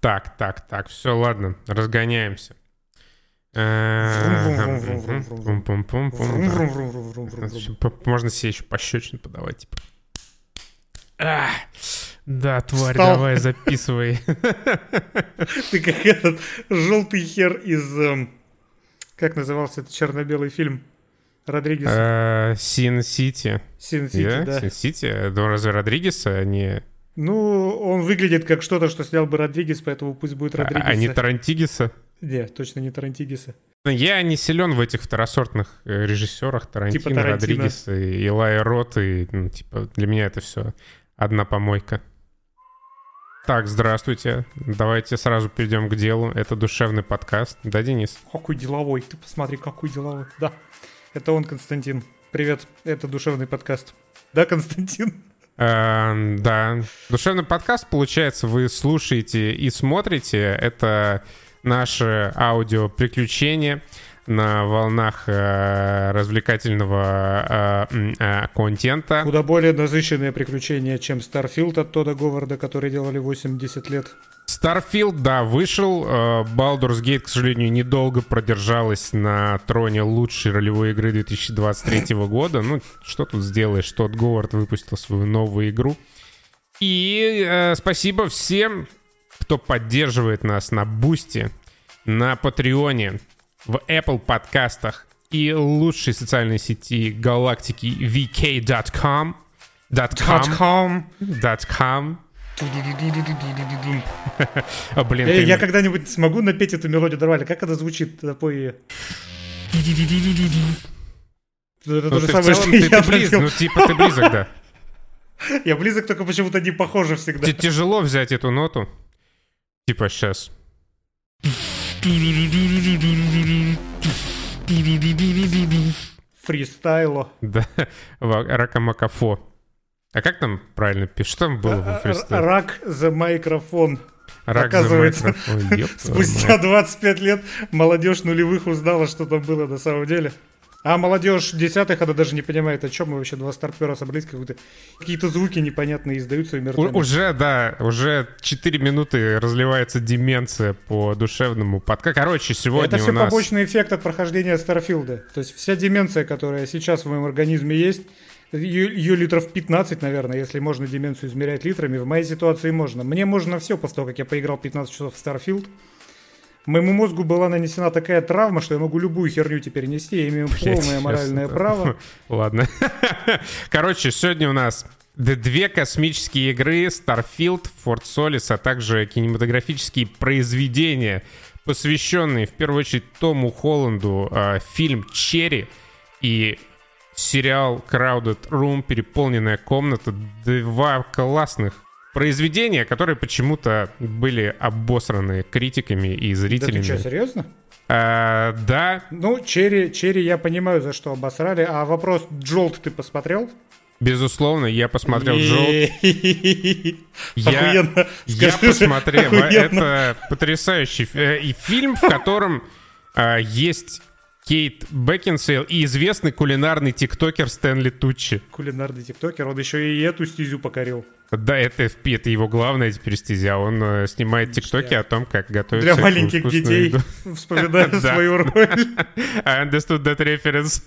Так, так, так, все, ладно, разгоняемся. Можно себе еще пощечин подавать, типа. Да, тварь, давай, записывай. Ты как этот желтый хер из... Как назывался этот черно-белый фильм? Родригеса. Син Сити. Син Сити, да. Син Сити. Ну, разве Родригеса, не... Ну, он выглядит как что-то, что снял бы Родригес, поэтому пусть будет Родригес. А, а не Тарантигеса? Не, точно не Тарантигеса. Я не силен в этих второсортных э, режиссерах Тарантино, типа Родригес и Илай Рот, и ну, типа для меня это все одна помойка. Так, здравствуйте. Давайте сразу перейдем к делу. Это душевный подкаст. Да, Денис? Какой деловой. Ты посмотри, какой деловой. Да, это он, Константин. Привет, это душевный подкаст. Да, Константин? Э, да, душевный подкаст, получается, вы слушаете и смотрите. Это наше аудио приключение на волнах э, развлекательного э, э, контента. Куда более насыщенные приключения, чем Starfield от Тода Говарда, который делали 80 лет. Starfield, да, вышел. Э, Baldur's Gate, к сожалению, недолго продержалась на троне лучшей ролевой игры 2023 года. Ну, что тут сделаешь? Тот Говард выпустил свою новую игру. И э, спасибо всем, кто поддерживает нас на Boosty, на Patreon е, в Apple подкастах и лучшей социальной сети галактики vk.com. .com. .com. блин, я, я когда-нибудь смогу напеть эту мелодию нормально. Как она звучит? Напой ее. Это ну, то же самое, что я близок, ну типа ты близок, да. Я близок, только почему-то не похоже всегда. Тяжело взять эту ноту. Типа сейчас. Фристайло. Да, ракамакафо. А как там правильно пишешь? Что там было во фристайле? Рак за микрофон. Рак Оказывается, спустя 25 лет молодежь нулевых узнала, что там было на самом деле. А молодежь десятых, она даже не понимает, о чем мы вообще два старпера собрались, какие-то звуки непонятные издают своими ртами. Уже, да, уже 4 минуты разливается деменция по душевному подка. Короче, сегодня Это все нас... побочный эффект от прохождения Старфилда. То есть вся деменция, которая сейчас в моем организме есть, ее, ее литров 15, наверное, если можно деменцию измерять литрами. В моей ситуации можно. Мне можно все после того, как я поиграл 15 часов в Starfield. Моему мозгу была нанесена такая травма, что я могу любую херню теперь нести, я имею Блять, полное моральное право. Ладно. Короче, сегодня у нас две космические игры, Starfield, Fort Solis, а также кинематографические произведения, посвященные в первую очередь Тому Холланду, э, фильм «Черри» и сериал Crowded Room, переполненная комната, два классных произведения, которые почему-то были обосраны критиками и зрителями. Да ты что, серьезно? А, да. Ну, Cherry, Cherry я понимаю, за что обосрали. А вопрос, Jolt ты посмотрел? Безусловно, я посмотрел Jolt. Я, я посмотрел. Это потрясающий э, фильм, в котором а, есть Кейт Бекинсейл и известный кулинарный тиктокер Стэнли Тучи. Кулинарный тиктокер, он еще и эту стезю покорил. Да, это FP, это его главная теперь стезя. Он э, снимает тиктоки о том, как готовить Для маленьких детей, вспоминаю свою роль. I understood that reference.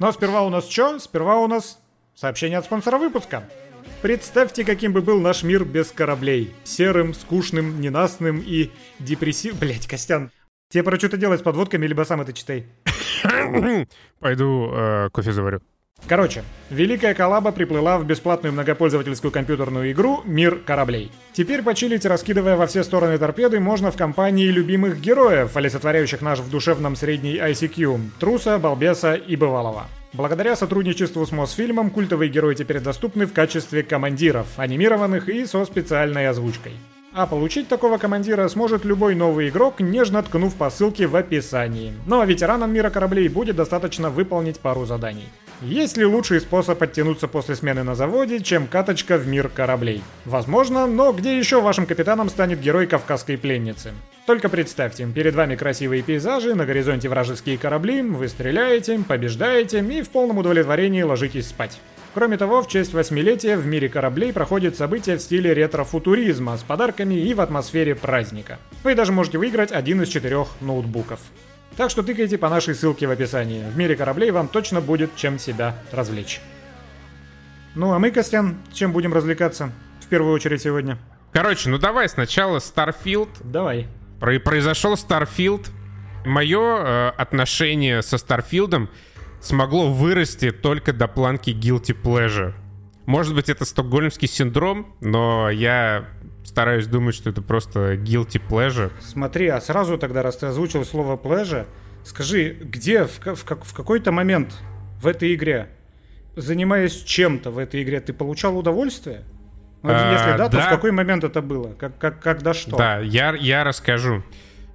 Но сперва у нас что? Сперва у нас сообщение от спонсора выпуска. Представьте, каким бы был наш мир без кораблей. Серым, скучным, ненастным и депрессивным. Блять, Костян, Тебе пора что-то делать с подводками, либо сам это читай. Пойду э, кофе заварю. Короче, великая коллаба приплыла в бесплатную многопользовательскую компьютерную игру «Мир кораблей». Теперь почилить, раскидывая во все стороны торпеды, можно в компании любимых героев, олицетворяющих наш в душевном средний ICQ – Труса, Балбеса и Бывалова. Благодаря сотрудничеству с Мосфильмом культовые герои теперь доступны в качестве командиров, анимированных и со специальной озвучкой. А получить такого командира сможет любой новый игрок, нежно ткнув по ссылке в описании. Ну а ветеранам мира кораблей будет достаточно выполнить пару заданий. Есть ли лучший способ подтянуться после смены на заводе, чем каточка в мир кораблей? Возможно, но где еще вашим капитаном станет герой кавказской пленницы? Только представьте, перед вами красивые пейзажи, на горизонте вражеские корабли, вы стреляете, побеждаете и в полном удовлетворении ложитесь спать. Кроме того, в честь восьмилетия в мире кораблей проходит событие в стиле ретро-футуризма с подарками и в атмосфере праздника. Вы даже можете выиграть один из четырех ноутбуков. Так что тыкайте по нашей ссылке в описании. В мире кораблей вам точно будет чем себя развлечь. Ну а мы, Костян, чем будем развлекаться в первую очередь сегодня? Короче, ну давай сначала Starfield. Давай. Про- произошел Starfield. Мое э, отношение со Старфилдом смогло вырасти только до планки guilty pleasure. Может быть, это стокгольмский синдром, но я стараюсь думать, что это просто guilty pleasure. Смотри, а сразу тогда, раз ты озвучил слово pleasure, скажи, где, в, в, в какой-то момент в этой игре, занимаясь чем-то в этой игре, ты получал удовольствие? Ну, а, если да, то да. в какой момент это было? Как, как, когда что? Да, я, я расскажу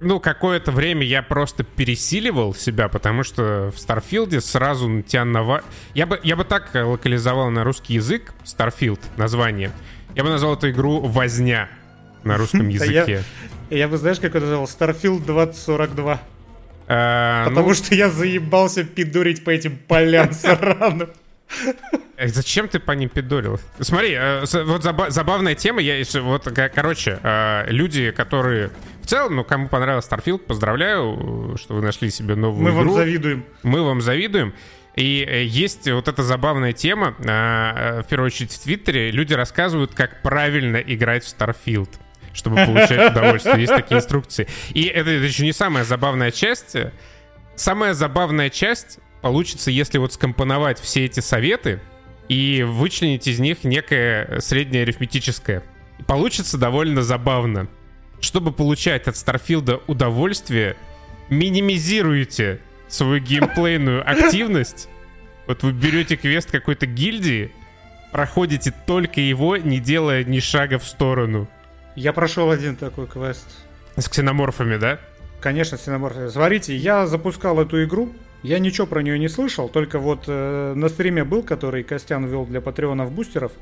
ну, какое-то время я просто пересиливал себя, потому что в Старфилде сразу тебя нава... Я бы, я бы так локализовал на русский язык Starfield название. Я бы назвал эту игру «Возня» на русском языке. Я бы, знаешь, как это назвал? Starfield 2042. А, Потому что я заебался пидурить по этим полям сраным. Э, зачем ты по ним пидорил? Смотри, э, вот забавная тема, я вот, короче, э, люди, которые целом, ну, кому понравился Starfield, поздравляю, что вы нашли себе новую Мы игру. вам завидуем. Мы вам завидуем. И есть вот эта забавная тема, в первую очередь в Твиттере, люди рассказывают, как правильно играть в Starfield чтобы получать удовольствие. Есть такие инструкции. И это, это еще не самая забавная часть. Самая забавная часть получится, если вот скомпоновать все эти советы и вычленить из них некое среднее арифметическое. Получится довольно забавно. Чтобы получать от Старфилда удовольствие, минимизируйте свою геймплейную активность. Вот вы берете квест какой-то гильдии, проходите только его, не делая ни шага в сторону. Я прошел один такой квест. С ксеноморфами, да? Конечно, с ксеноморфами. Смотрите, я запускал эту игру, я ничего про нее не слышал, только вот э, на стриме был, который Костян вел для патреонов-бустеров.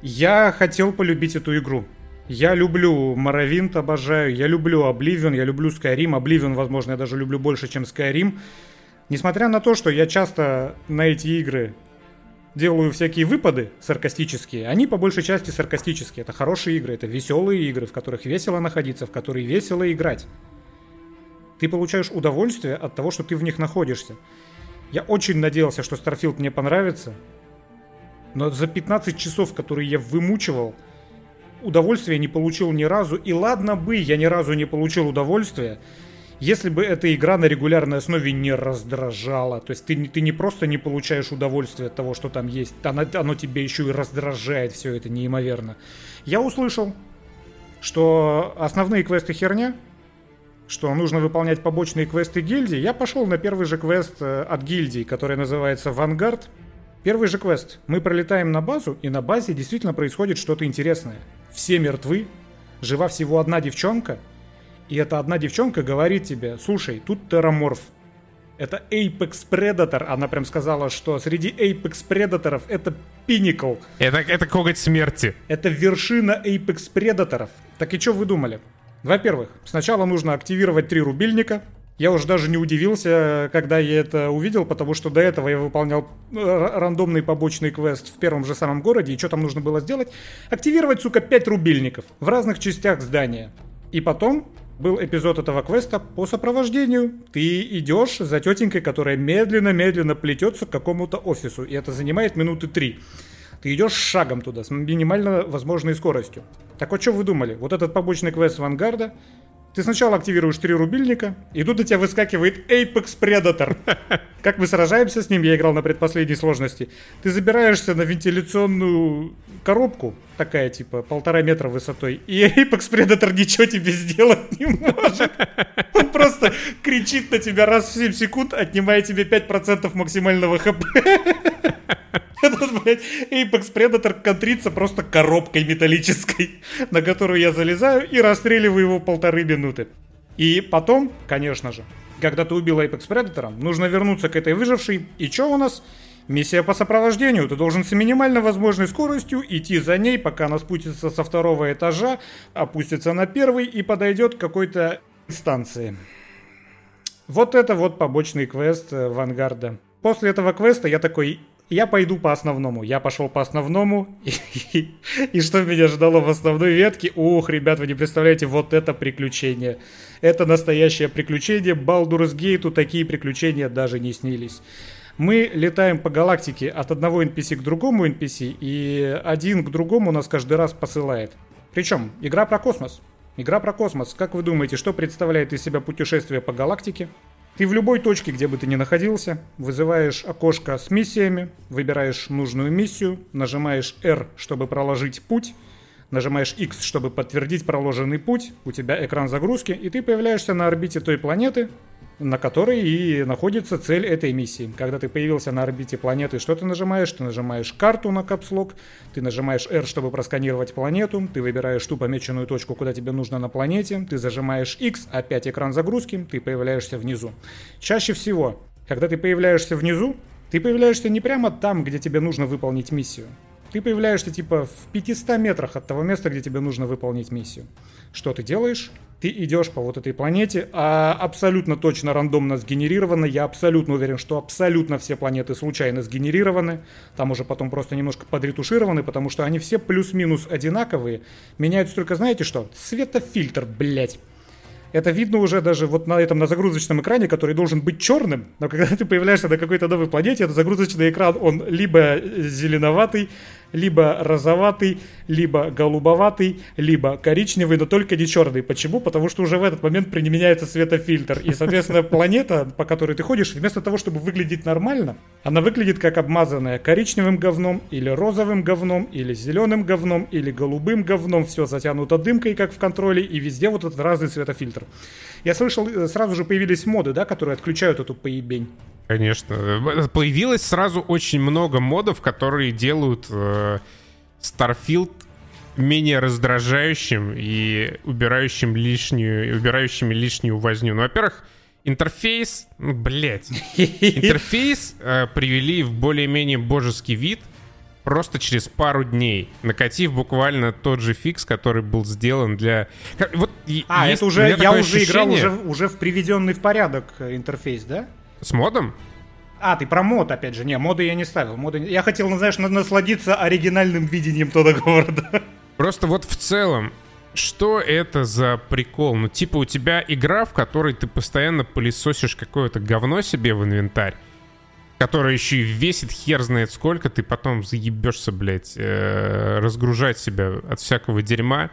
Я хотел полюбить эту игру. Я люблю Моровинт, обожаю, я люблю Обливион, я люблю Skyrim. Обливион, возможно, я даже люблю больше, чем Skyrim. Несмотря на то, что я часто на эти игры делаю всякие выпады саркастические, они по большей части саркастические. Это хорошие игры, это веселые игры, в которых весело находиться, в которые весело играть. Ты получаешь удовольствие от того, что ты в них находишься. Я очень надеялся, что Starfield мне понравится, но за 15 часов, которые я вымучивал, удовольствия не получил ни разу. И ладно бы я ни разу не получил удовольствия, если бы эта игра на регулярной основе не раздражала. То есть ты, ты не просто не получаешь удовольствие от того, что там есть, оно, оно тебе еще и раздражает все это неимоверно. Я услышал, что основные квесты херня, что нужно выполнять побочные квесты гильдии, я пошел на первый же квест э, от гильдии, который называется «Вангард». Первый же квест. Мы пролетаем на базу, и на базе действительно происходит что-то интересное. Все мертвы, жива всего одна девчонка, и эта одна девчонка говорит тебе, слушай, тут терраморф, это Apex Predator. Она прям сказала, что среди Apex Predatorов это Pinnacle. Это, это коготь смерти. Это вершина Apex Predatorов. Так и что вы думали? Во-первых, сначала нужно активировать три рубильника. Я уже даже не удивился, когда я это увидел, потому что до этого я выполнял э, рандомный побочный квест в первом же самом городе, и что там нужно было сделать? Активировать, сука, пять рубильников в разных частях здания. И потом был эпизод этого квеста по сопровождению. Ты идешь за тетенькой, которая медленно-медленно плетется к какому-то офису, и это занимает минуты три. Ты идешь шагом туда, с минимально возможной скоростью. Так вот, что вы думали? Вот этот побочный квест Вангарда, ты сначала активируешь три рубильника, и тут у тебя выскакивает Apex Predator. Как мы сражаемся с ним, я играл на предпоследней сложности. Ты забираешься на вентиляционную коробку, такая типа полтора метра высотой, и Apex Predator ничего тебе сделать не может. Он просто кричит на тебя раз в 7 секунд, отнимая тебе 5% максимального хп. Этот, блядь, Apex Predator контрится просто коробкой металлической, на которую я залезаю и расстреливаю его полторы минуты. И потом, конечно же, когда ты убил Apex Predator, нужно вернуться к этой выжившей. И что у нас? Миссия по сопровождению. Ты должен с минимально возможной скоростью идти за ней, пока она спустится со второго этажа, опустится на первый и подойдет к какой-то станции. Вот это вот побочный квест Вангарда. После этого квеста я такой, я пойду по основному. Я пошел по основному, и, что меня ждало в основной ветке? Ух, ребят, вы не представляете, вот это приключение. Это настоящее приключение. Baldur's Gate такие приключения даже не снились. Мы летаем по галактике от одного NPC к другому NPC, и один к другому нас каждый раз посылает. Причем, игра про космос. Игра про космос. Как вы думаете, что представляет из себя путешествие по галактике? Ты в любой точке, где бы ты ни находился, вызываешь окошко с миссиями, выбираешь нужную миссию, нажимаешь R, чтобы проложить путь, нажимаешь X, чтобы подтвердить проложенный путь, у тебя экран загрузки, и ты появляешься на орбите той планеты, на которой и находится цель этой миссии. Когда ты появился на орбите планеты, что ты нажимаешь? Ты нажимаешь карту на капслок, ты нажимаешь R, чтобы просканировать планету, ты выбираешь ту помеченную точку, куда тебе нужно на планете, ты зажимаешь X, опять экран загрузки, ты появляешься внизу. Чаще всего, когда ты появляешься внизу, ты появляешься не прямо там, где тебе нужно выполнить миссию. Ты появляешься типа в 500 метрах от того места, где тебе нужно выполнить миссию. Что ты делаешь? Ты идешь по вот этой планете, а абсолютно точно рандомно сгенерировано. Я абсолютно уверен, что абсолютно все планеты случайно сгенерированы. Там уже потом просто немножко подретушированы, потому что они все плюс-минус одинаковые. Меняются только, знаете что? Цветофильтр, блять. Это видно уже даже вот на этом на загрузочном экране, который должен быть черным, но когда ты появляешься на какой-то новой планете, этот загрузочный экран, он либо зеленоватый, либо розоватый, либо голубоватый, либо коричневый, но только не черный. Почему? Потому что уже в этот момент применяется светофильтр. И, соответственно, планета, по которой ты ходишь, вместо того, чтобы выглядеть нормально, она выглядит как обмазанная коричневым говном, или розовым говном, или зеленым говном, или голубым говном. Все затянуто дымкой, как в контроле, и везде вот этот разный светофильтр. Я слышал, э, сразу же появились моды, да, которые отключают эту поебень. Конечно. Появилось сразу очень много модов, которые делают э, Starfield менее раздражающим и убирающим лишнюю, убирающими лишнюю возню. Ну, во-первых, интерфейс, ну, блядь, интерфейс э, привели в более-менее божеский вид просто через пару дней, накатив буквально тот же фикс, который был сделан для... Вот, а, это уже, я уже ощущение... играл уже, уже в приведенный в порядок э, интерфейс, да? С модом? А, ты про мод, опять же. Не, моды я не ставил. Моды... Я хотел, ну, знаешь, насладиться оригинальным видением Тода города. Просто вот в целом, что это за прикол? Ну, типа, у тебя игра, в которой ты постоянно пылесосишь какое-то говно себе в инвентарь, которое еще и весит хер знает сколько, ты потом заебешься, блядь, э, разгружать себя от всякого дерьма.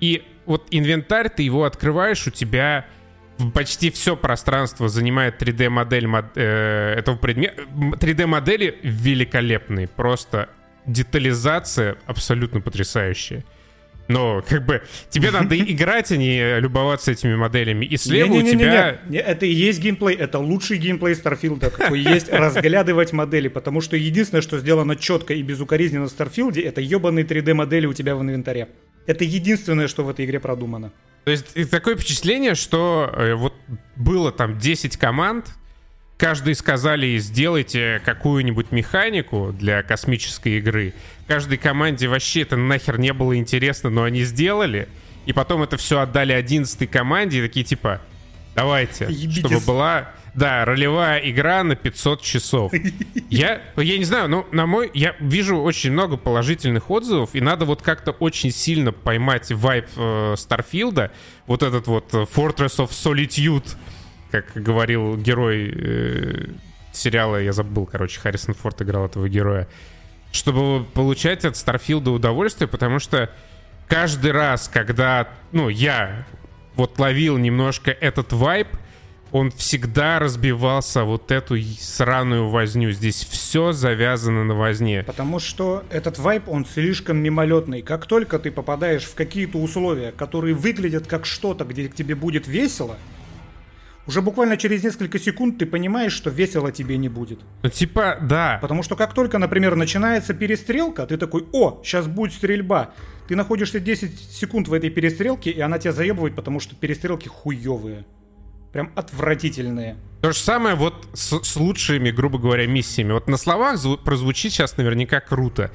И вот инвентарь, ты его открываешь, у тебя почти все пространство занимает 3D-модель э, этого предмета. 3D-модели великолепные, просто детализация абсолютно потрясающая. Но как бы тебе надо играть, а не любоваться этими моделями. И слева у тебя... Это и есть геймплей, это лучший геймплей Starfield а, какой есть разглядывать модели, потому что единственное, что сделано четко и безукоризненно в Starfield е, это ебаные 3D-модели у тебя в инвентаре. Это единственное, что в этой игре продумано. То есть такое впечатление, что э, вот было там 10 команд, каждый сказали, сделайте какую-нибудь механику для космической игры. Каждой команде вообще это нахер не было интересно, но они сделали. И потом это все отдали 11 команде и такие типа, давайте, Ебитесь. чтобы была да, ролевая игра на 500 часов. Я, я не знаю, но на мой... Я вижу очень много положительных отзывов, и надо вот как-то очень сильно поймать вайп э, Старфилда, вот этот вот э, Fortress of Solitude, как говорил герой э, сериала, я забыл, короче, Харрисон Форд играл этого героя, чтобы получать от Старфилда удовольствие, потому что каждый раз, когда, ну, я вот ловил немножко этот вайп, он всегда разбивался вот эту сраную возню. Здесь все завязано на возне. Потому что этот вайп, он слишком мимолетный. Как только ты попадаешь в какие-то условия, которые выглядят как что-то, где тебе будет весело, уже буквально через несколько секунд ты понимаешь, что весело тебе не будет. Ну, типа, да. Потому что как только, например, начинается перестрелка, ты такой, о, сейчас будет стрельба. Ты находишься 10 секунд в этой перестрелке, и она тебя заебывает, потому что перестрелки хуевые. Прям отвратительные. То же самое вот с, с лучшими, грубо говоря, миссиями. Вот на словах прозвучит сейчас наверняка круто.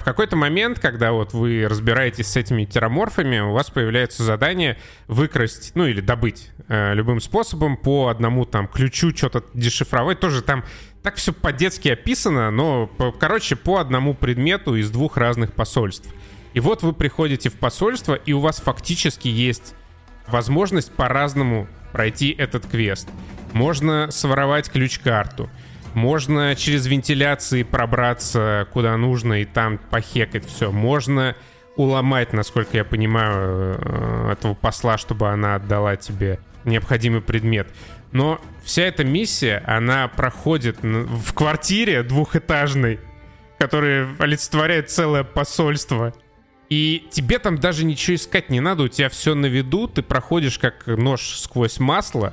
В какой-то момент, когда вот вы разбираетесь с этими тераморфами, у вас появляется задание выкрасть, ну или добыть э, любым способом по одному там ключу что-то дешифровать. Тоже там так все по-детски описано, но, по, короче, по одному предмету из двух разных посольств. И вот вы приходите в посольство, и у вас фактически есть возможность по-разному пройти этот квест. Можно своровать ключ-карту, можно через вентиляции пробраться куда нужно и там похекать все. Можно уломать, насколько я понимаю, э, этого посла, чтобы она отдала тебе необходимый предмет. Но вся эта миссия, она проходит в квартире двухэтажной, которая олицетворяет целое посольство. И тебе там даже ничего искать не надо, у тебя все на виду, ты проходишь как нож сквозь масло.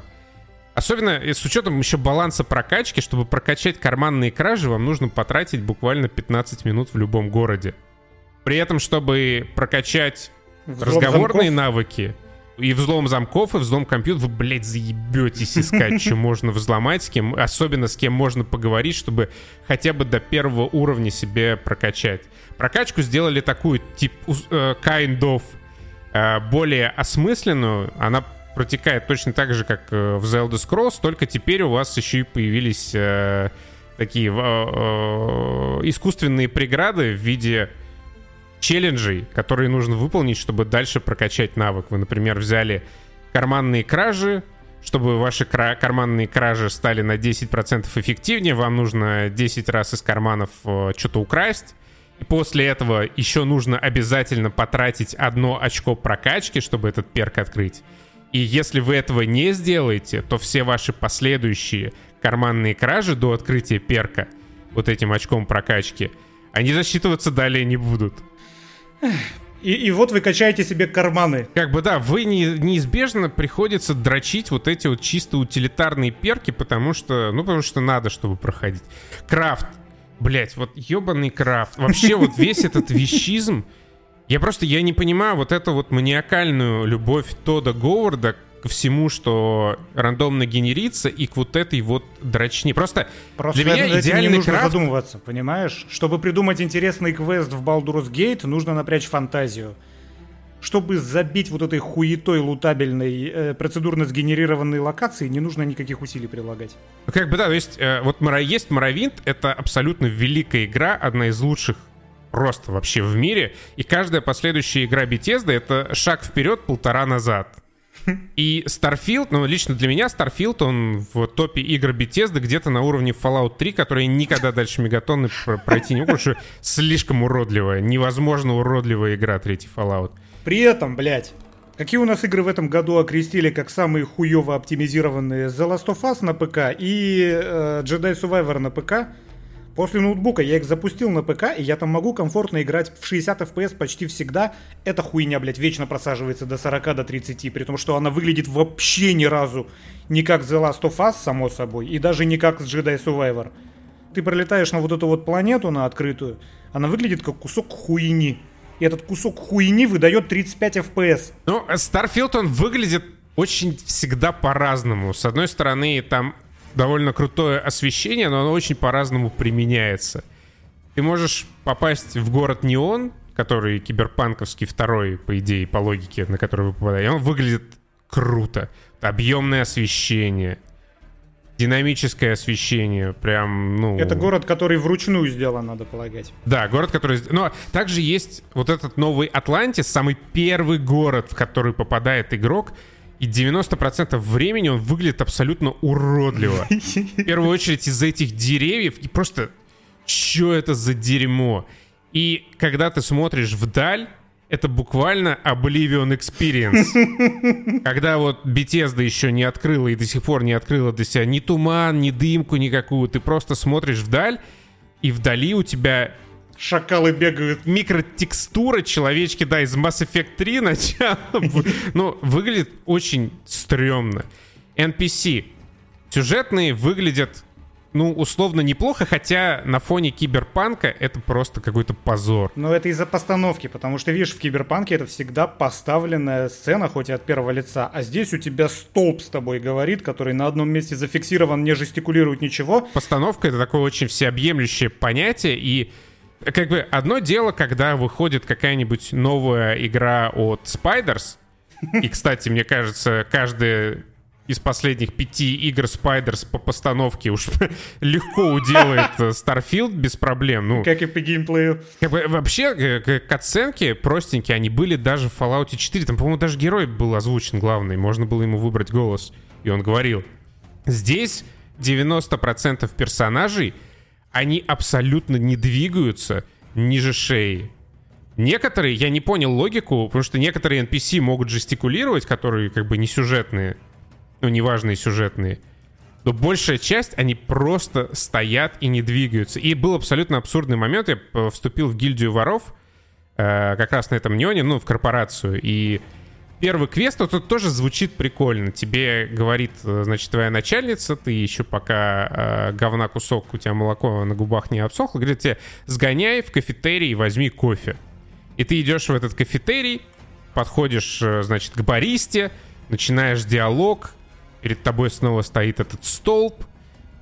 Особенно с учетом еще баланса прокачки, чтобы прокачать карманные кражи, вам нужно потратить буквально 15 минут в любом городе. При этом, чтобы прокачать Взлом разговорные замков. навыки, и взлом замков, и взлом компьютера, вы, блядь, заебетесь искать, что можно взломать, с кем, особенно с кем можно поговорить, чтобы хотя бы до первого уровня себе прокачать. Прокачку сделали такую, тип, uh, kind of, uh, более осмысленную. Она протекает точно так же, как uh, в Elder Scrolls, только теперь у вас еще и появились такие искусственные преграды в виде челленджей, которые нужно выполнить, чтобы дальше прокачать навык. Вы, например, взяли карманные кражи, чтобы ваши кра- карманные кражи стали на 10% эффективнее, вам нужно 10 раз из карманов э, что-то украсть. И после этого еще нужно обязательно потратить одно очко прокачки, чтобы этот перк открыть. И если вы этого не сделаете, то все ваши последующие карманные кражи до открытия перка вот этим очком прокачки, они засчитываться далее не будут. И, и вот вы качаете себе карманы. Как бы да, вы не, неизбежно приходится дрочить вот эти вот чисто утилитарные перки, потому что, ну, потому что надо, чтобы проходить. Крафт. Блять, вот ебаный крафт. Вообще вот весь этот вещизм. Я просто, я не понимаю вот эту вот маниакальную любовь Тода Говарда ко всему, что рандомно генерится, и к вот этой вот дрочни. Просто, Просто для меня идеальный не нужно крафт... задумываться, понимаешь? Чтобы придумать интересный квест в Baldur's Gate, нужно напрячь фантазию. Чтобы забить вот этой хуетой лутабельной э, процедурно сгенерированной локации, не нужно никаких усилий прилагать. Как бы да, то есть э, вот есть Моровинт, это абсолютно великая игра, одна из лучших просто вообще в мире, и каждая последующая игра Bethesda — это шаг вперед, полтора назад. И Starfield, ну, лично для меня Starfield, он в топе игр Bethesda где-то на уровне Fallout 3, который никогда дальше Мегатонны пройти не могу, потому что слишком уродливая, невозможно уродливая игра третий Fallout. При этом, блядь, Какие у нас игры в этом году окрестили как самые хуево оптимизированные The Last of Us на ПК и э, Jedi Survivor на ПК? После ноутбука я их запустил на ПК, и я там могу комфортно играть в 60 FPS почти всегда. Эта хуйня, блядь, вечно просаживается до 40, до 30, при том, что она выглядит вообще ни разу не как The Last of Us, само собой, и даже не как Jedi Survivor. Ты пролетаешь на вот эту вот планету, на открытую, она выглядит как кусок хуйни. И этот кусок хуйни выдает 35 FPS. Ну, Starfield, он выглядит очень всегда по-разному. С одной стороны, там довольно крутое освещение, но оно очень по-разному применяется. Ты можешь попасть в город Неон, который киберпанковский второй, по идее, по логике, на который вы попадаете. Он выглядит круто. Объемное освещение, динамическое освещение, прям, ну... Это город, который вручную сделан, надо полагать. Да, город, который... Но также есть вот этот новый Атлантис, самый первый город, в который попадает игрок, и 90% времени он выглядит абсолютно уродливо. В первую очередь из-за этих деревьев. И просто, что это за дерьмо? И когда ты смотришь вдаль, это буквально Oblivion Experience. Когда вот Bethesda еще не открыла и до сих пор не открыла для себя ни туман, ни дымку никакую, ты просто смотришь вдаль, и вдали у тебя шакалы бегают. Микротекстура человечки, да, из Mass Effect 3 начала. Ну, выглядит очень стрёмно. NPC. Сюжетные выглядят, ну, условно неплохо, хотя на фоне киберпанка это просто какой-то позор. Но это из-за постановки, потому что, видишь, в киберпанке это всегда поставленная сцена, хоть и от первого лица, а здесь у тебя столб с тобой говорит, который на одном месте зафиксирован, не жестикулирует ничего. Постановка — это такое очень всеобъемлющее понятие, и как бы одно дело, когда выходит какая-нибудь новая игра от Spiders, и, кстати, мне кажется, каждая из последних пяти игр Spiders по постановке уж легко уделает э, Starfield без проблем. Ну, как и по геймплею. Как бы, вообще, э, катсценки простенькие, они были даже в Fallout 4. Там, по-моему, даже герой был озвучен главный. Можно было ему выбрать голос. И он говорил. Здесь 90% персонажей, они абсолютно не двигаются ниже шеи. Некоторые, я не понял логику, потому что некоторые NPC могут жестикулировать, которые как бы не сюжетные ну, неважные сюжетные. Но большая часть, они просто стоят и не двигаются. И был абсолютно абсурдный момент. Я вступил в гильдию воров, э, как раз на этом неоне, ну, в корпорацию. И первый квест, вот тут тоже звучит прикольно. Тебе говорит, э, значит, твоя начальница, ты еще пока э, говна кусок, у тебя молоко на губах не обсохло, говорит тебе, сгоняй в кафетерий и возьми кофе. И ты идешь в этот кафетерий, подходишь, э, значит, к баристе, начинаешь диалог, перед тобой снова стоит этот столб,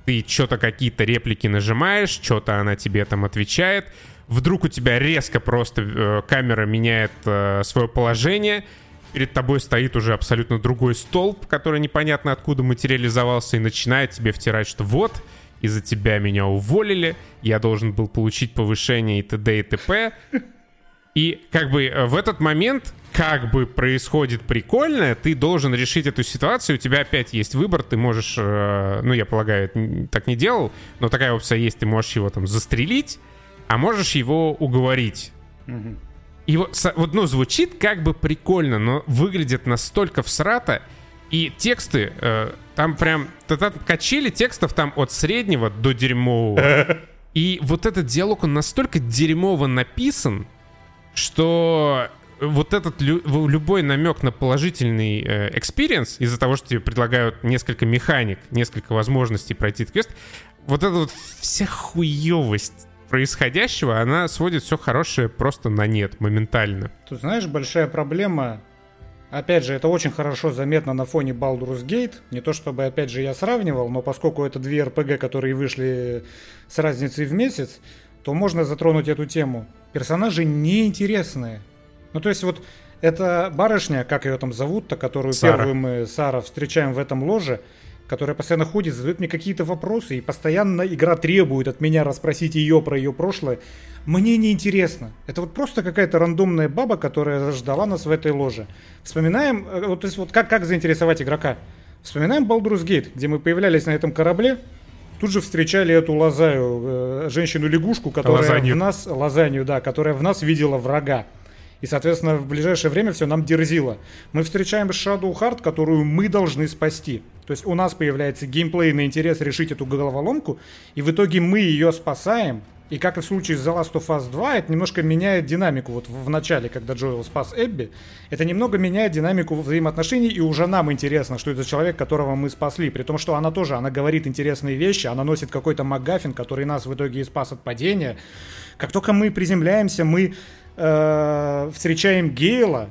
ты что-то какие-то реплики нажимаешь, что-то она тебе там отвечает, вдруг у тебя резко просто э, камера меняет э, свое положение, перед тобой стоит уже абсолютно другой столб, который непонятно откуда материализовался и начинает тебе втирать, что вот, из-за тебя меня уволили, я должен был получить повышение и т.д. и т.п. И как бы э, в этот момент как бы происходит прикольное, ты должен решить эту ситуацию, у тебя опять есть выбор, ты можешь, э, ну, я полагаю, так не делал, но такая опция есть, ты можешь его там застрелить, а можешь его уговорить. И вот, вот, ну, звучит как бы прикольно, но выглядит настолько всрато, и тексты, э, там прям, там качели текстов там от среднего до дерьмового. И вот этот диалог, он настолько дерьмово написан, что вот этот лю- любой намек на положительный experience э, из-за того, что тебе предлагают несколько механик, несколько возможностей пройти этот квест, вот эта вот вся хуевость происходящего, она сводит все хорошее просто на нет моментально. Тут знаешь, большая проблема Опять же, это очень хорошо заметно на фоне Baldur's Gate. Не то чтобы, опять же, я сравнивал, но поскольку это две RPG, которые вышли с разницей в месяц, то можно затронуть эту тему. Персонажи неинтересные. Ну, то есть вот эта барышня, как ее там зовут-то, которую Сара. первую мы, Сара, встречаем в этом ложе, которая постоянно ходит, задает мне какие-то вопросы, и постоянно игра требует от меня расспросить ее про ее прошлое. Мне не интересно. Это вот просто какая-то рандомная баба, которая ждала нас в этой ложе. Вспоминаем, э, вот, то есть вот как, как заинтересовать игрока. Вспоминаем Baldur's Gate, где мы появлялись на этом корабле, Тут же встречали эту лазаю, э, женщину-лягушку, которая лазанью. в нас, лазанью, да, которая в нас видела врага. И, соответственно, в ближайшее время все нам дерзило. Мы встречаем Shadow Heart, которую мы должны спасти. То есть у нас появляется геймплейный интерес решить эту головоломку, и в итоге мы ее спасаем, и как и в случае с The Last of Us 2, это немножко меняет динамику. Вот в, начале, когда Джоэл спас Эбби, это немного меняет динамику взаимоотношений, и уже нам интересно, что это человек, которого мы спасли. При том, что она тоже, она говорит интересные вещи, она носит какой-то магафин, который нас в итоге и спас от падения. Как только мы приземляемся, мы э, встречаем Гейла,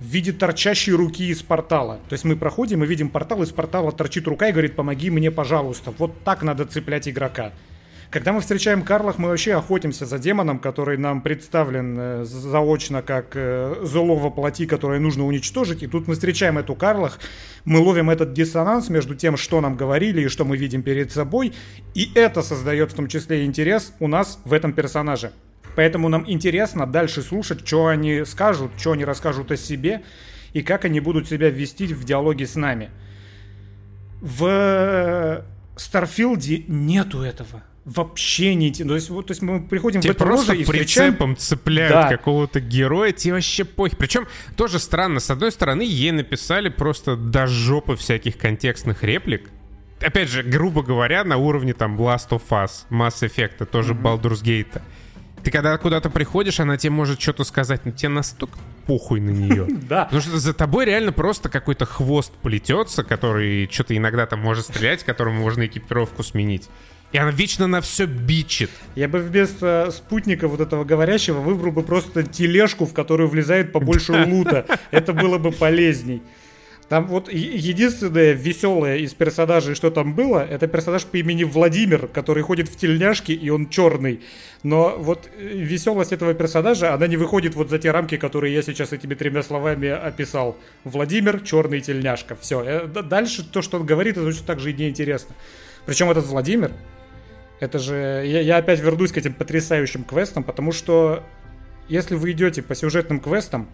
в виде торчащей руки из портала. То есть мы проходим и видим портал, из портала торчит рука и говорит, помоги мне, пожалуйста. Вот так надо цеплять игрока. Когда мы встречаем Карлах, мы вообще охотимся за демоном, который нам представлен э, заочно как э, зло во плоти, которое нужно уничтожить. И тут мы встречаем эту Карлах, мы ловим этот диссонанс между тем, что нам говорили и что мы видим перед собой. И это создает в том числе интерес у нас в этом персонаже. Поэтому нам интересно дальше слушать, что они скажут, что они расскажут о себе и как они будут себя вести в диалоге с нами. В Старфилде нету этого вообще не... То есть, вот, то есть мы приходим тебе в это просто и прицепом встречаем... цепляют да. какого-то героя, тебе вообще похер. Причем тоже странно, с одной стороны, ей написали просто до жопы всяких контекстных реплик. Опять же, грубо говоря, на уровне там Blast of Us, Mass Effect, тоже mm-hmm. Baldur's Gate. Ты когда куда-то приходишь, она тебе может что-то сказать, но тебе настолько похуй на нее. Да. Потому что за тобой реально просто какой-то хвост плетется, который что-то иногда там может стрелять, которому можно экипировку сменить. И она вечно на все бичит. Я бы вместо спутника вот этого говорящего выбрал бы просто тележку, в которую влезает побольше лута. Это было бы полезней. Там вот единственное веселое из персонажей, что там было, это персонаж по имени Владимир, который ходит в тельняшке, и он черный. Но вот э, веселость этого персонажа, она не выходит вот за те рамки, которые я сейчас этими тремя словами описал. Владимир, черный тельняшка. Все. Э, дальше то, что он говорит, это точно так же и неинтересно. Причем этот Владимир, это же... Я, я опять вернусь к этим потрясающим квестам, потому что если вы идете по сюжетным квестам,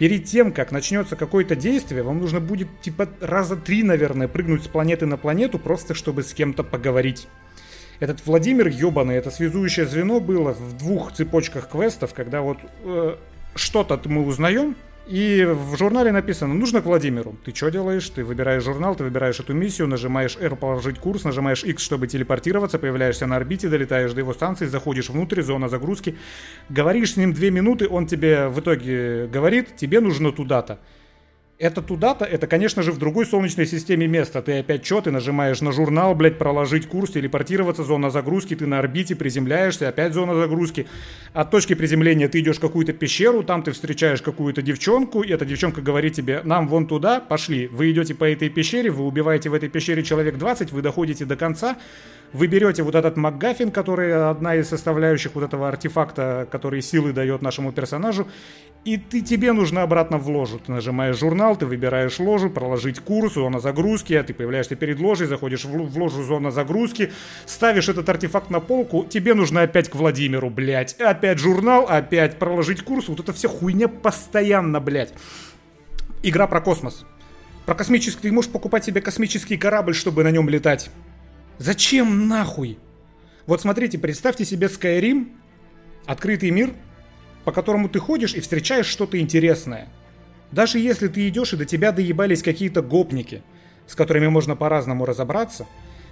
перед тем, как начнется какое-то действие, вам нужно будет типа раза три, наверное, прыгнуть с планеты на планету, просто чтобы с кем-то поговорить. Этот Владимир ебаный, это связующее звено было в двух цепочках квестов, когда вот э, что-то мы узнаем, и в журнале написано, нужно к Владимиру. Ты что делаешь? Ты выбираешь журнал, ты выбираешь эту миссию, нажимаешь R положить курс, нажимаешь X, чтобы телепортироваться, появляешься на орбите, долетаешь до его станции, заходишь внутрь, зона загрузки, говоришь с ним две минуты, он тебе в итоге говорит, тебе нужно туда-то. Это туда-то, это, конечно же, в другой солнечной системе место. Ты опять что, ты нажимаешь на журнал, блядь, проложить курс, телепортироваться, зона загрузки, ты на орбите приземляешься, опять зона загрузки. От точки приземления ты идешь в какую-то пещеру, там ты встречаешь какую-то девчонку, и эта девчонка говорит тебе, нам вон туда, пошли. Вы идете по этой пещере, вы убиваете в этой пещере человек 20, вы доходите до конца, вы берете вот этот МакГаффин, который одна из составляющих вот этого артефакта, который силы дает нашему персонажу, и ты, тебе нужно обратно в ложу. Ты нажимаешь журнал, ты выбираешь ложу, проложить курс, зона загрузки, а ты появляешься перед ложей, заходишь в, в ложу зона загрузки, ставишь этот артефакт на полку, тебе нужно опять к Владимиру, блядь. Опять журнал, опять проложить курс, вот это вся хуйня постоянно, блядь. Игра про космос. Про космический, ты можешь покупать себе космический корабль, чтобы на нем летать. Зачем нахуй? Вот смотрите, представьте себе Skyrim, открытый мир, по которому ты ходишь и встречаешь что-то интересное. Даже если ты идешь и до тебя доебались какие-то гопники, с которыми можно по-разному разобраться,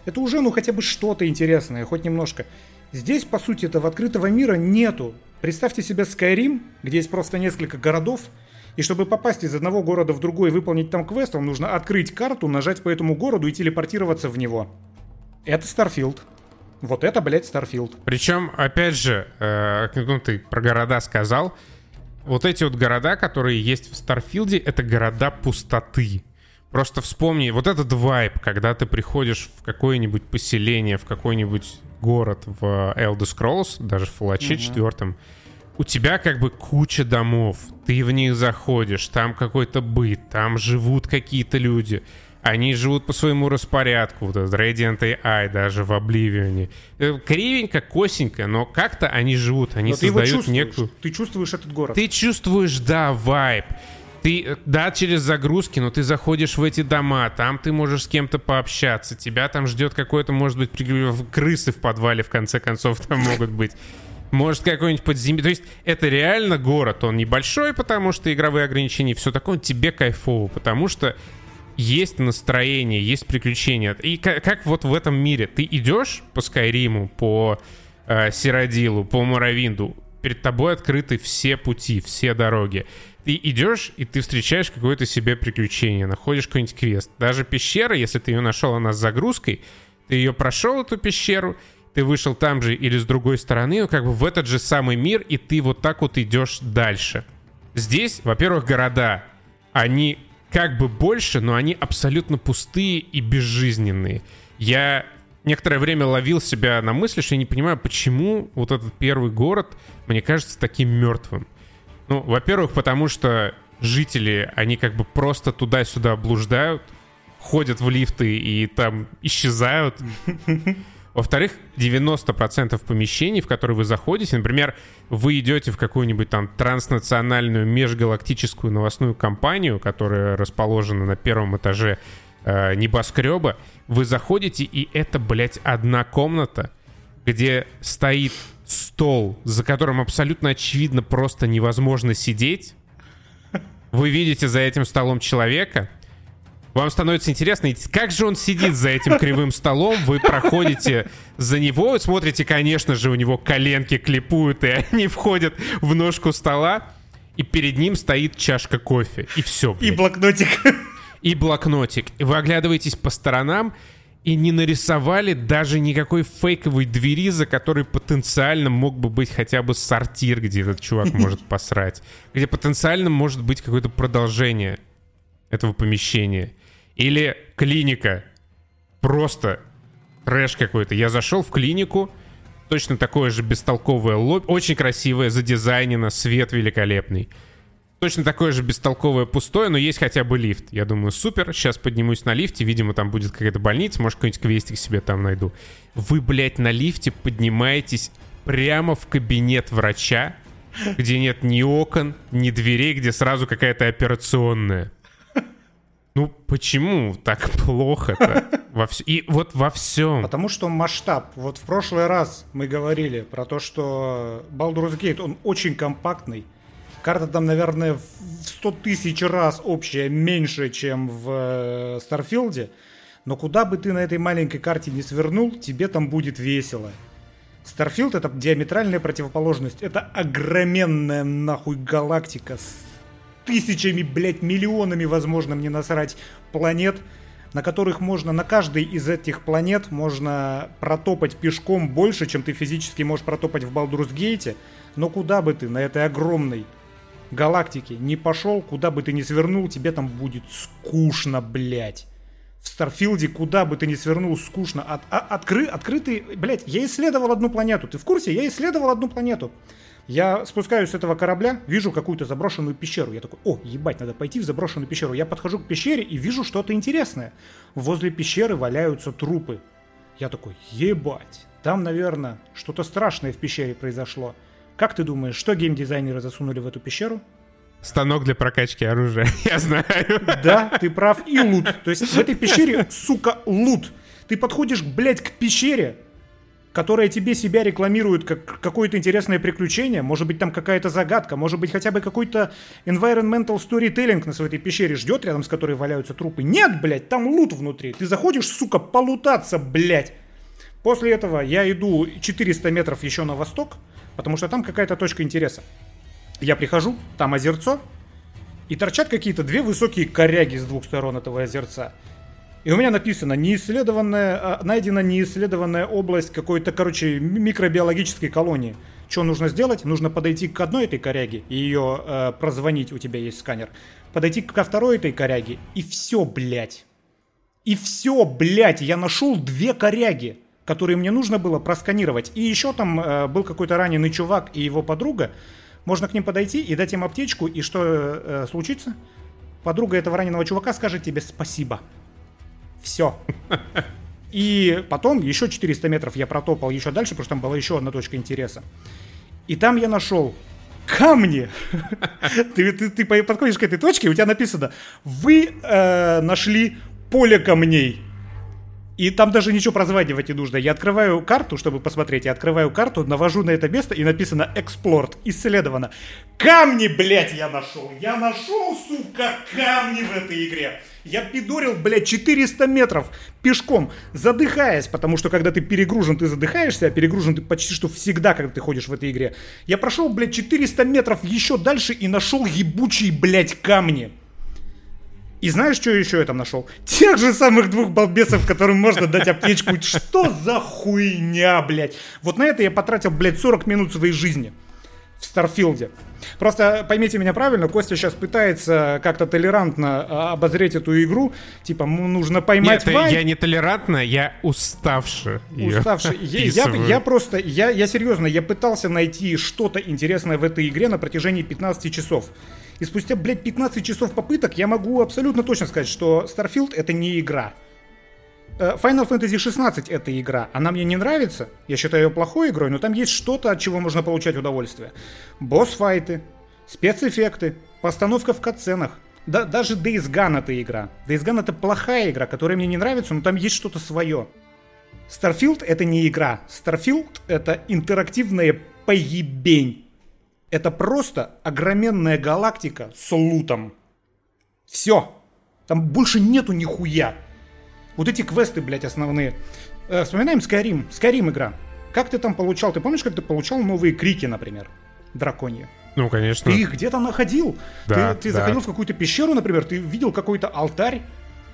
это уже ну хотя бы что-то интересное, хоть немножко. Здесь, по сути, этого открытого мира нету. Представьте себе Skyrim, где есть просто несколько городов, и чтобы попасть из одного города в другой и выполнить там квест, вам нужно открыть карту, нажать по этому городу и телепортироваться в него. Это Starfield. Вот это, блядь, Starfield. Причем, опять же, э, ну ты про города сказал, вот эти вот города, которые есть в Starfield е, это города пустоты. Просто вспомни, вот этот вайб, когда ты приходишь в какое-нибудь поселение, в какой-нибудь город в Elder Scrolls, даже в Fallout 4, угу. у тебя как бы куча домов, ты в них заходишь, там какой-то быт, там живут какие-то люди — они живут по своему распорядку, вот этот Radiant AI даже в Обливионе. Э, кривенько, косенько, но как-то они живут, они но создают ты некую... Ты чувствуешь этот город. Ты чувствуешь, да, вайб. Ты, э, да, через загрузки, но ты заходишь в эти дома, там ты можешь с кем-то пообщаться, тебя там ждет какой-то, может быть, крысы в подвале, в конце концов, там могут быть. Может, какой-нибудь подземелье. То есть это реально город. Он небольшой, потому что игровые ограничения, все такое, тебе кайфово, потому что есть настроение, есть приключения. И как, как вот в этом мире ты идешь по Скайриму, по э, Сиродилу, по Моровинду, перед тобой открыты все пути, все дороги. Ты идешь, и ты встречаешь какое-то себе приключение, находишь какой-нибудь квест. Даже пещера, если ты ее нашел, она с загрузкой, ты ее прошел, эту пещеру, ты вышел там же или с другой стороны, ну, как бы в этот же самый мир, и ты вот так вот идешь дальше. Здесь, во-первых, города, они как бы больше, но они абсолютно пустые и безжизненные. Я некоторое время ловил себя на мысли, что я не понимаю, почему вот этот первый город мне кажется таким мертвым. Ну, во-первых, потому что жители, они как бы просто туда-сюда блуждают, ходят в лифты и там исчезают. Во-вторых, 90% помещений, в которые вы заходите, например, вы идете в какую-нибудь там транснациональную межгалактическую новостную компанию, которая расположена на первом этаже э, небоскреба, вы заходите, и это, блядь, одна комната, где стоит стол, за которым абсолютно очевидно просто невозможно сидеть. Вы видите за этим столом человека, вам становится интересно, как же он сидит за этим кривым столом, вы проходите за него, смотрите, конечно же, у него коленки клипуют, и они входят в ножку стола, и перед ним стоит чашка кофе, и все. Блин. И блокнотик. И блокнотик. Вы оглядываетесь по сторонам, и не нарисовали даже никакой фейковой двери, за которой потенциально мог бы быть хотя бы сортир, где этот чувак может посрать. Где потенциально может быть какое-то продолжение. этого помещения. Или клиника. Просто трэш какой-то. Я зашел в клинику, точно такое же бестолковое лобби, очень красивое, задизайнено, свет великолепный. Точно такое же бестолковое пустое, но есть хотя бы лифт. Я думаю, супер, сейчас поднимусь на лифте, видимо, там будет какая-то больница, может, какой-нибудь квестик себе там найду. Вы, блядь, на лифте поднимаетесь прямо в кабинет врача, где нет ни окон, ни дверей, где сразу какая-то операционная. Ну, почему так плохо-то? Во вс... И вот во всем. Потому что масштаб. Вот в прошлый раз мы говорили про то, что Baldur's Gate, он очень компактный. Карта там, наверное, в 100 тысяч раз общая меньше, чем в Старфилде. Но куда бы ты на этой маленькой карте не свернул, тебе там будет весело. Starfield это диаметральная противоположность. Это огроменная нахуй галактика с тысячами, блядь, миллионами, возможно, мне насрать, планет, на которых можно, на каждой из этих планет можно протопать пешком больше, чем ты физически можешь протопать в Baldur's Gate е. Но куда бы ты на этой огромной галактике не пошел, куда бы ты ни свернул, тебе там будет скучно, блядь. В Starfield е куда бы ты ни свернул, скучно. От, а, откры, открытый, блядь, я исследовал одну планету. Ты в курсе? Я исследовал одну планету. Я спускаюсь с этого корабля, вижу какую-то заброшенную пещеру. Я такой, о, ебать, надо пойти в заброшенную пещеру. Я подхожу к пещере и вижу что-то интересное. Возле пещеры валяются трупы. Я такой, ебать, там, наверное, что-то страшное в пещере произошло. Как ты думаешь, что геймдизайнеры засунули в эту пещеру? Станок для прокачки оружия, я знаю. Да, ты прав, и лут. То есть в этой пещере, сука, лут. Ты подходишь, блядь, к пещере, которая тебе себя рекламирует как какое-то интересное приключение, может быть там какая-то загадка, может быть хотя бы какой-то environmental storytelling нас в этой пещере ждет, рядом с которой валяются трупы. Нет, блядь, там лут внутри. Ты заходишь, сука, полутаться, блядь. После этого я иду 400 метров еще на восток, потому что там какая-то точка интереса. Я прихожу, там озерцо, и торчат какие-то две высокие коряги с двух сторон этого озерца. И у меня написано неисследованная, а, найдена неисследованная область какой-то, короче, микробиологической колонии. Что нужно сделать? Нужно подойти к одной этой коряге и ее э, прозвонить, у тебя есть сканер. Подойти ко второй этой коряге и все, блядь. И все, блядь, я нашел две коряги, которые мне нужно было просканировать. И еще там э, был какой-то раненый чувак и его подруга. Можно к ним подойти и дать им аптечку, и что э, случится? Подруга этого раненого чувака скажет тебе спасибо. Все. И потом еще 400 метров я протопал еще дальше, потому что там была еще одна точка интереса. И там я нашел камни. ты, ты, ты подходишь к этой точке, у тебя написано, вы э, нашли поле камней. И там даже ничего прозванивать не нужно. Я открываю карту, чтобы посмотреть. Я открываю карту, навожу на это место и написано «Эксплорт». Исследовано. Камни, блядь, я нашел. Я нашел, сука, камни в этой игре. Я пидорил, блядь, 400 метров пешком, задыхаясь, потому что когда ты перегружен, ты задыхаешься, а перегружен ты почти что всегда, когда ты ходишь в этой игре. Я прошел, блядь, 400 метров еще дальше и нашел ебучие, блядь, камни. И знаешь, что еще я там нашел? Тех же самых двух балбесов, которым можно дать аптечку. Что за хуйня, блядь? Вот на это я потратил, блядь, 40 минут своей жизни в Starfield е. Просто поймите меня правильно, Костя сейчас пытается как-то толерантно а, обозреть эту игру. Типа, нужно поймать Нет, вайб. я не толерантно, я уставший. Уставший. Я, я, я просто, я, я серьезно, я пытался найти что-то интересное в этой игре на протяжении 15 часов. И спустя, блядь, 15 часов попыток я могу абсолютно точно сказать, что Starfield это не игра. Э, Final Fantasy 16 это игра. Она мне не нравится, я считаю ее плохой игрой, но там есть что-то, от чего можно получать удовольствие. Босс-файты, спецэффекты, постановка в катсценах. Да, даже Days Gone это игра. Days Gone это плохая игра, которая мне не нравится, но там есть что-то свое. Starfield это не игра. Starfield это интерактивная поебень. Это просто огроменная галактика с лутом. Все. Там больше нету нихуя. Вот эти квесты, блядь, основные. Э, вспоминаем Skyrim. Skyrim игра. Как ты там получал? Ты помнишь, как ты получал новые крики, например? Драконьи. Ну, конечно. Ты их где-то находил. Да, ты ты да. заходил в какую-то пещеру, например, ты видел какой-то алтарь,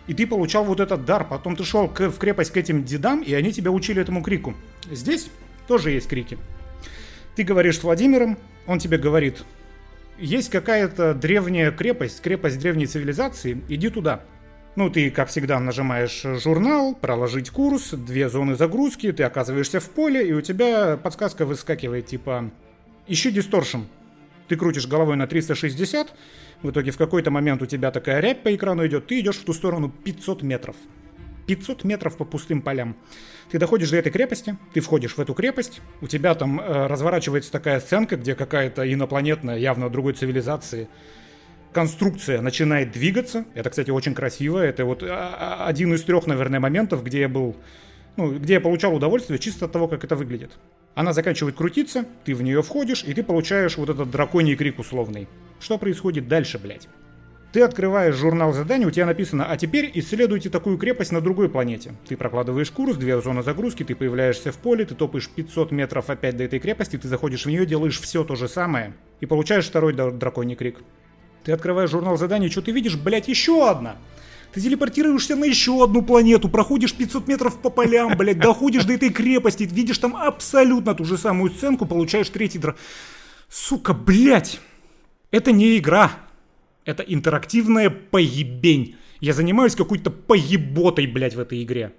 и ты получал вот этот дар. Потом ты шел к, в крепость к этим дедам, и они тебя учили этому крику. Здесь тоже есть крики. Ты говоришь с Владимиром, он тебе говорит есть какая-то древняя крепость, крепость древней цивилизации, иди туда. Ну, ты, как всегда, нажимаешь журнал, проложить курс, две зоны загрузки, ты оказываешься в поле, и у тебя подсказка выскакивает, типа, ищи дисторшн. Ты крутишь головой на 360, в итоге в какой-то момент у тебя такая рябь по экрану идет, ты идешь в ту сторону 500 метров. 500 метров по пустым полям. Ты доходишь до этой крепости, ты входишь в эту крепость, у тебя там э, разворачивается такая сценка, где какая-то инопланетная, явно другой цивилизации, конструкция начинает двигаться. Это, кстати, очень красиво. Это вот а, а, один из трех, наверное, моментов, где я был, ну, где я получал удовольствие чисто от того, как это выглядит. Она заканчивает крутиться, ты в нее входишь, и ты получаешь вот этот драконий крик условный. Что происходит дальше, блядь? Ты открываешь журнал заданий, у тебя написано «А теперь исследуйте такую крепость на другой планете». Ты прокладываешь курс, две зоны загрузки, ты появляешься в поле, ты топаешь 500 метров опять до этой крепости, ты заходишь в нее, делаешь все то же самое и получаешь второй драконий крик. Ты открываешь журнал заданий, что ты видишь, блядь, еще одна. Ты телепортируешься на еще одну планету, проходишь 500 метров по полям, блядь, доходишь до этой крепости, видишь там абсолютно ту же самую сценку, получаешь третий дра... Сука, блядь! Это не игра. Это интерактивная поебень. Я занимаюсь какой-то поеботой, блядь, в этой игре.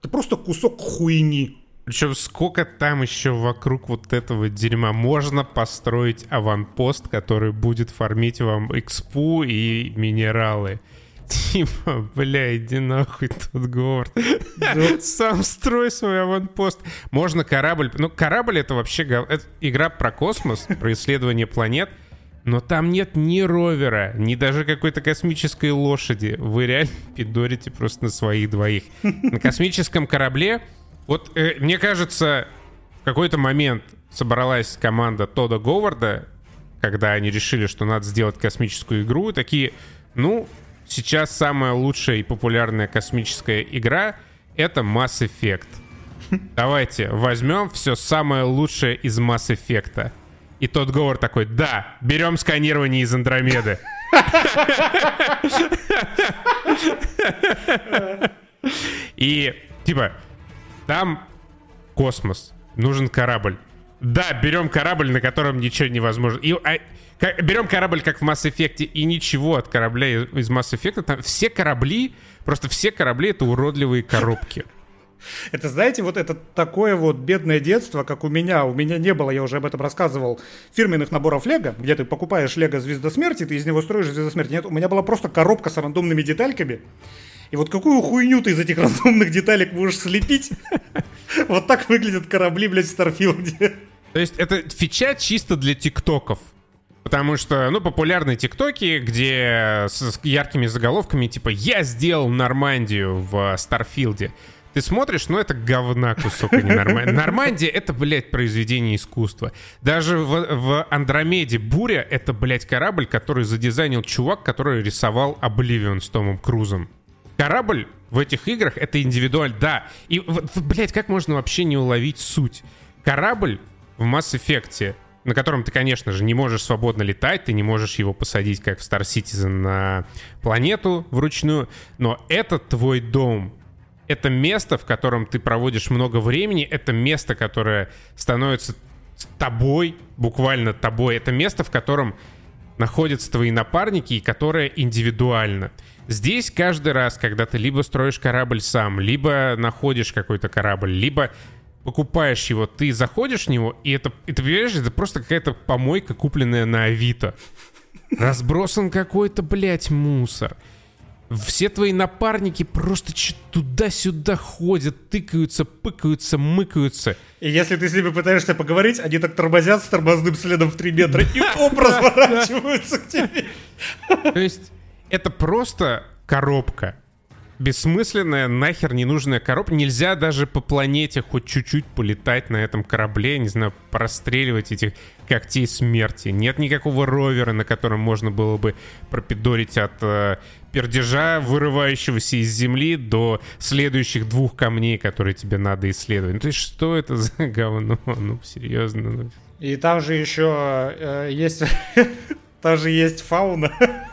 Это просто кусок хуйни. Причем сколько там еще вокруг вот этого дерьма можно построить аванпост, который будет фармить вам экспу и минералы. Типа, бля, иди нахуй тут, Говард. Сам строй свой аванпост. Можно корабль... Ну, корабль это вообще... Это игра про космос, про исследование планет — но там нет ни ровера, ни даже какой-то космической лошади. Вы реально пидорите просто на своих двоих. На космическом корабле, вот э, мне кажется, в какой-то момент собралась команда Тода Говарда, когда они решили, что надо сделать космическую игру, такие, ну, сейчас самая лучшая и популярная космическая игра — это Mass Effect. Давайте возьмем все самое лучшее из Mass Effect. И тот Говор такой, да, берем сканирование из Андромеды. И, типа, там космос, нужен корабль. Да, берем корабль, на котором ничего невозможно. И, а, как, берем корабль, как в Mass Effect, и ничего от корабля из Mass Effect. Там все корабли, просто все корабли — это уродливые коробки. Это, знаете, вот это такое вот бедное детство, как у меня. У меня не было, я уже об этом рассказывал, фирменных наборов Лего, где ты покупаешь Лего Звезда Смерти, ты из него строишь Звезда Смерти. Нет, у меня была просто коробка с рандомными детальками. И вот какую хуйню ты из этих рандомных деталек можешь слепить? Вот так выглядят корабли, блядь, в Старфилде. То есть это фича чисто для тиктоков. Потому что, ну, популярны тиктоки, где с яркими заголовками, типа «Я сделал Нормандию в Старфилде». Ты смотришь, ну это говна кусок, а Нормандия. Нормандия — это, блядь, произведение искусства. Даже в, в Андромеде Буря — это, блядь, корабль, который задизайнил чувак, который рисовал Обливион с Томом Крузом. Корабль в этих играх — это индивидуаль, да. И, блядь, как можно вообще не уловить суть? Корабль в Mass Effect на котором ты, конечно же, не можешь свободно летать, ты не можешь его посадить, как в Star Citizen, на планету вручную, но это твой дом, это место, в котором ты проводишь много времени, это место, которое становится тобой, буквально тобой. Это место, в котором находятся твои напарники и которое индивидуально. Здесь каждый раз, когда ты либо строишь корабль сам, либо находишь какой-то корабль, либо покупаешь его, ты заходишь в него, и это, и ты понимаешь, это просто какая-то помойка, купленная на Авито. Разбросан какой-то, блядь, мусор. Все твои напарники просто туда-сюда ходят, тыкаются, пыкаются, мыкаются. И если ты с ними пытаешься поговорить, они так тормозят с тормозным следом в 3 метра и оп, разворачиваются к тебе. То есть это просто коробка бессмысленная, нахер ненужная коробка. Нельзя даже по планете хоть чуть-чуть полетать на этом корабле, не знаю, простреливать этих когтей смерти. Нет никакого ровера, на котором можно было бы пропидорить от э, пердежа, вырывающегося из земли, до следующих двух камней, которые тебе надо исследовать. Ну, то есть что это за говно? Ну, серьезно. Ну. И там же еще э, есть... там же есть фауна.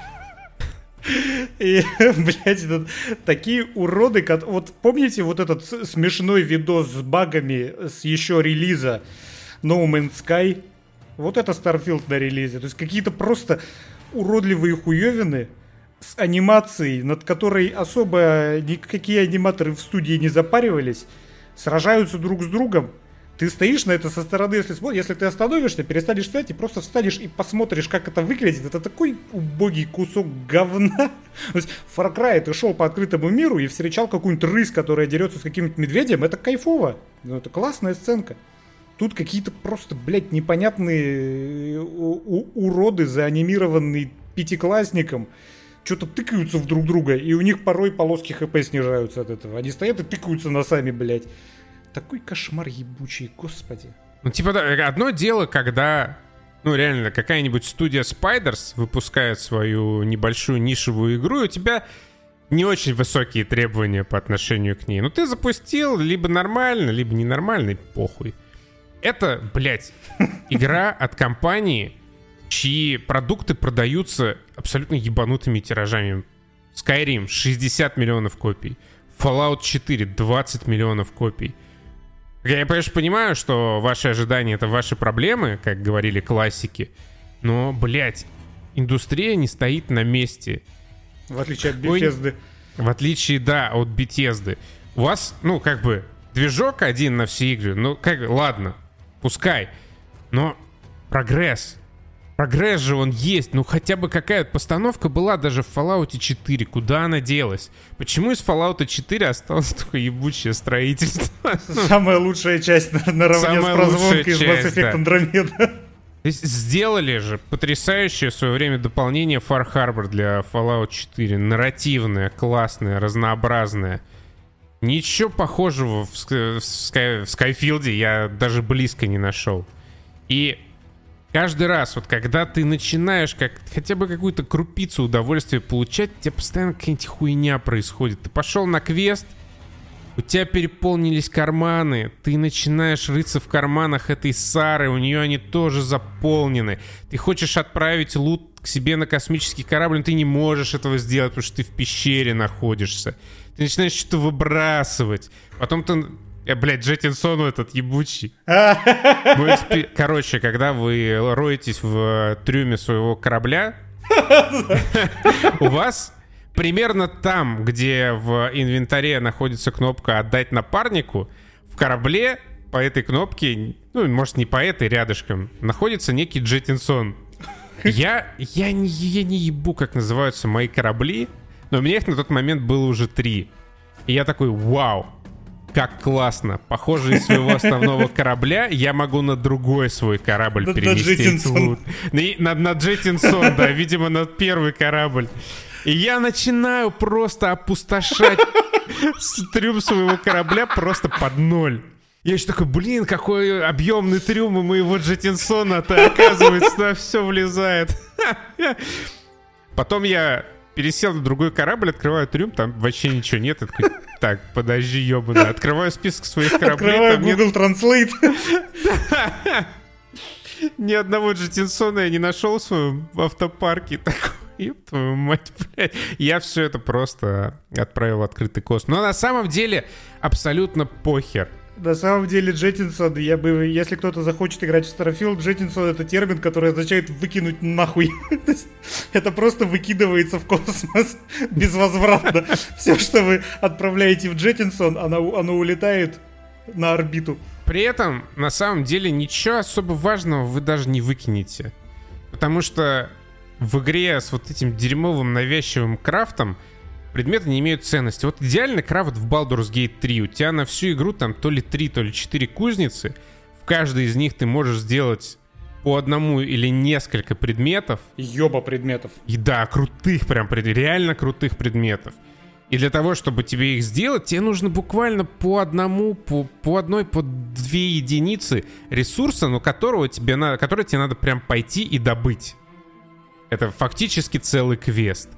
И, блядь, это такие уроды, как... Вот помните вот этот смешной видос с багами с еще релиза No Man's Sky? Вот это Starfield на релизе. То есть какие-то просто уродливые хуевины с анимацией, над которой особо никакие аниматоры в студии не запаривались, сражаются друг с другом. Ты стоишь на это со стороны, если если ты остановишься, перестанешь стоять и просто встанешь и посмотришь, как это выглядит. Это такой убогий кусок говна. То есть Far Cry ты шел по открытому миру и встречал какую-нибудь рысь, которая дерется с каким-нибудь медведем. Это кайфово. Ну, это классная сценка. Тут какие-то просто, блядь, непонятные э, уроды, заанимированные пятиклассником, что-то тыкаются в друг друга, и у них порой полоски хп снижаются от этого. Они стоят и тыкаются носами, блядь. Такой кошмар ебучий, господи. Ну, типа, да, одно дело, когда, ну, реально, какая-нибудь студия Spiders выпускает свою небольшую нишевую игру, и у тебя не очень высокие требования по отношению к ней. Ну, ты запустил либо нормально, либо ненормально, похуй. Это, блядь, игра от компании, чьи продукты продаются абсолютно ебанутыми тиражами. Skyrim 60 миллионов копий. Fallout 4 20 миллионов копий. Я, конечно, понимаю, что ваши ожидания — это ваши проблемы, как говорили классики. Но, блядь, индустрия не стоит на месте. В отличие от Bethesda. В отличие, да, от Bethesda. У вас, ну, как бы, движок один на все игры. Ну, как, ладно, пускай. Но прогресс. Прогресс же он есть. Ну хотя бы какая-то постановка была даже в Fallout 4. Куда она делась? Почему из Fallout 4 осталось только ебучее строительство? Самая лучшая часть наравне с прозвонкой из Mass Effect Andromeda. Сделали же потрясающее в свое время дополнение Far Harbor для Fallout 4. Нарративное, классное, разнообразное. Ничего похожего в, в, Sky, в Skyfield я даже близко не нашел. И каждый раз, вот когда ты начинаешь как хотя бы какую-то крупицу удовольствия получать, у тебя постоянно какая-нибудь хуйня происходит. Ты пошел на квест, у тебя переполнились карманы, ты начинаешь рыться в карманах этой Сары, у нее они тоже заполнены. Ты хочешь отправить лут к себе на космический корабль, но ты не можешь этого сделать, потому что ты в пещере находишься. Ты начинаешь что-то выбрасывать. Потом ты я, блядь, Джеттинсону этот ебучий. Короче, когда вы роетесь в трюме своего корабля, у вас примерно там, где в инвентаре находится кнопка «Отдать напарнику», в корабле по этой кнопке, ну, может, не по этой, рядышком, находится некий Джеттинсон. Я, я, не, я не ебу, как называются мои корабли, но у меня их на тот момент было уже три. И я такой, вау, как классно. Похоже, из своего основного корабля я могу на другой свой корабль на, переместить лут. На, на, на Джеттинсон, да, видимо, на первый корабль. И я начинаю просто опустошать трюм своего корабля просто под ноль. Я еще такой, блин, какой объемный трюм у моего Джеттинсона-то, оказывается, на все влезает. Потом я пересел на другой корабль, открываю трюм, там вообще ничего нет. Я такой, так, подожди, ебаный. Открываю список своих кораблей. Открываю Google нет... Translate. Ни одного Джеттинсона я не нашел в своем автопарке. Такой, твою мать, блядь. Я все это просто отправил в открытый космос. Но на самом деле абсолютно похер. На самом деле Джеттинсон, я бы, если кто-то захочет играть в Starfield, Джеттинсон это термин, который означает выкинуть нахуй. это просто выкидывается в космос безвозвратно. Все, что вы отправляете в Джеттинсон, оно, оно улетает на орбиту. При этом, на самом деле, ничего особо важного вы даже не выкинете. Потому что в игре с вот этим дерьмовым навязчивым крафтом предметы не имеют ценности. Вот идеальный крафт в Baldur's Gate 3. У тебя на всю игру там то ли 3, то ли 4 кузницы. В каждой из них ты можешь сделать по одному или несколько предметов. Ёба предметов. И да, крутых прям, реально крутых предметов. И для того, чтобы тебе их сделать, тебе нужно буквально по одному, по, по одной, по две единицы ресурса, но которого тебе надо, который тебе надо прям пойти и добыть. Это фактически целый квест.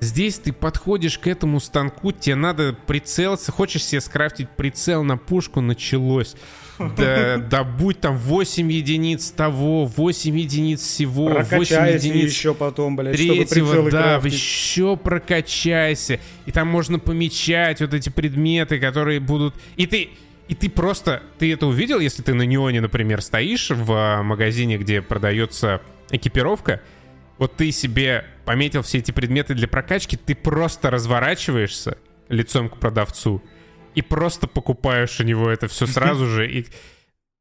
Здесь ты подходишь к этому станку, тебе надо прицелиться, хочешь себе скрафтить прицел на пушку, началось. Да, да будь там 8 единиц того, 8 единиц всего, прокачайся 8 единиц еще потом, блядь, третьего, да, крафтить. еще прокачайся. И там можно помечать вот эти предметы, которые будут... И ты И ты просто, ты это увидел, если ты на неоне, например, стоишь в а, магазине, где продается экипировка, вот ты себе пометил все эти предметы для прокачки, ты просто разворачиваешься лицом к продавцу и просто покупаешь у него это все сразу же. И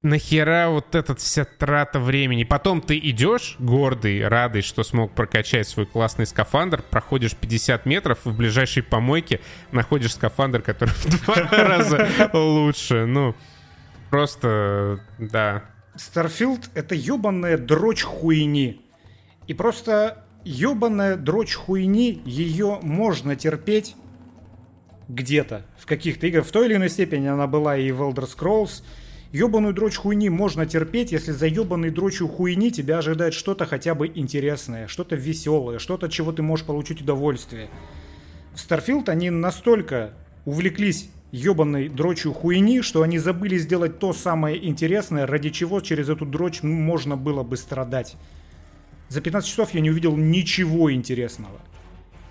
нахера вот эта вся трата времени? Потом ты идешь, гордый, радый, что смог прокачать свой классный скафандр, проходишь 50 метров, в ближайшей помойке находишь скафандр, который в два раза лучше. Ну, просто, да. Starfield — это ебаная дрочь хуйни. И просто ебаная дрочь хуйни, ее можно терпеть где-то, в каких-то играх. В той или иной степени она была и в Elder Scrolls. Ебаную дрочь хуйни можно терпеть, если за ебаной дрочью хуйни тебя ожидает что-то хотя бы интересное, что-то веселое, что-то, от чего ты можешь получить удовольствие. В Starfield они настолько увлеклись ебаной дрочью хуйни, что они забыли сделать то самое интересное, ради чего через эту дрочь можно было бы страдать. За 15 часов я не увидел ничего интересного.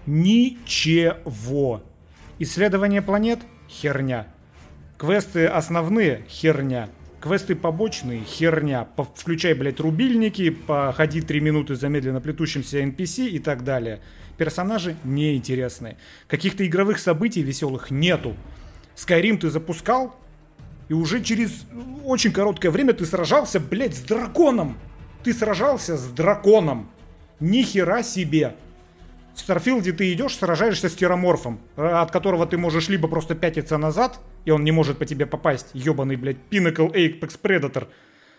Ничего. Исследование планет – херня. Квесты основные – херня. Квесты побочные – херня. Включай, блядь, рубильники, походи 3 минуты за медленно плетущимся NPC и так далее. Персонажи неинтересные. Каких-то игровых событий веселых нету. Skyrim ты запускал, и уже через очень короткое время ты сражался, блядь, с драконом. Ты сражался с драконом. Ни хера себе. В Старфилде ты идешь, сражаешься с тераморфом, э, от которого ты можешь либо просто пятиться назад, и он не может по тебе попасть, ебаный, блядь, Pinnacle Apex Predator,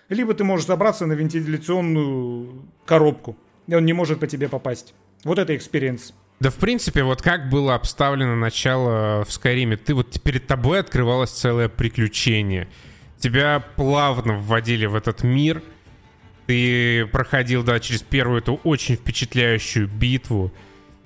либо ты можешь забраться на вентиляционную коробку, и он не может по тебе попасть. Вот это experience. Да, в принципе, вот как было обставлено начало в Скайриме, ты вот перед тобой открывалось целое приключение. Тебя плавно вводили в этот мир, ты проходил, да, через первую эту очень впечатляющую битву,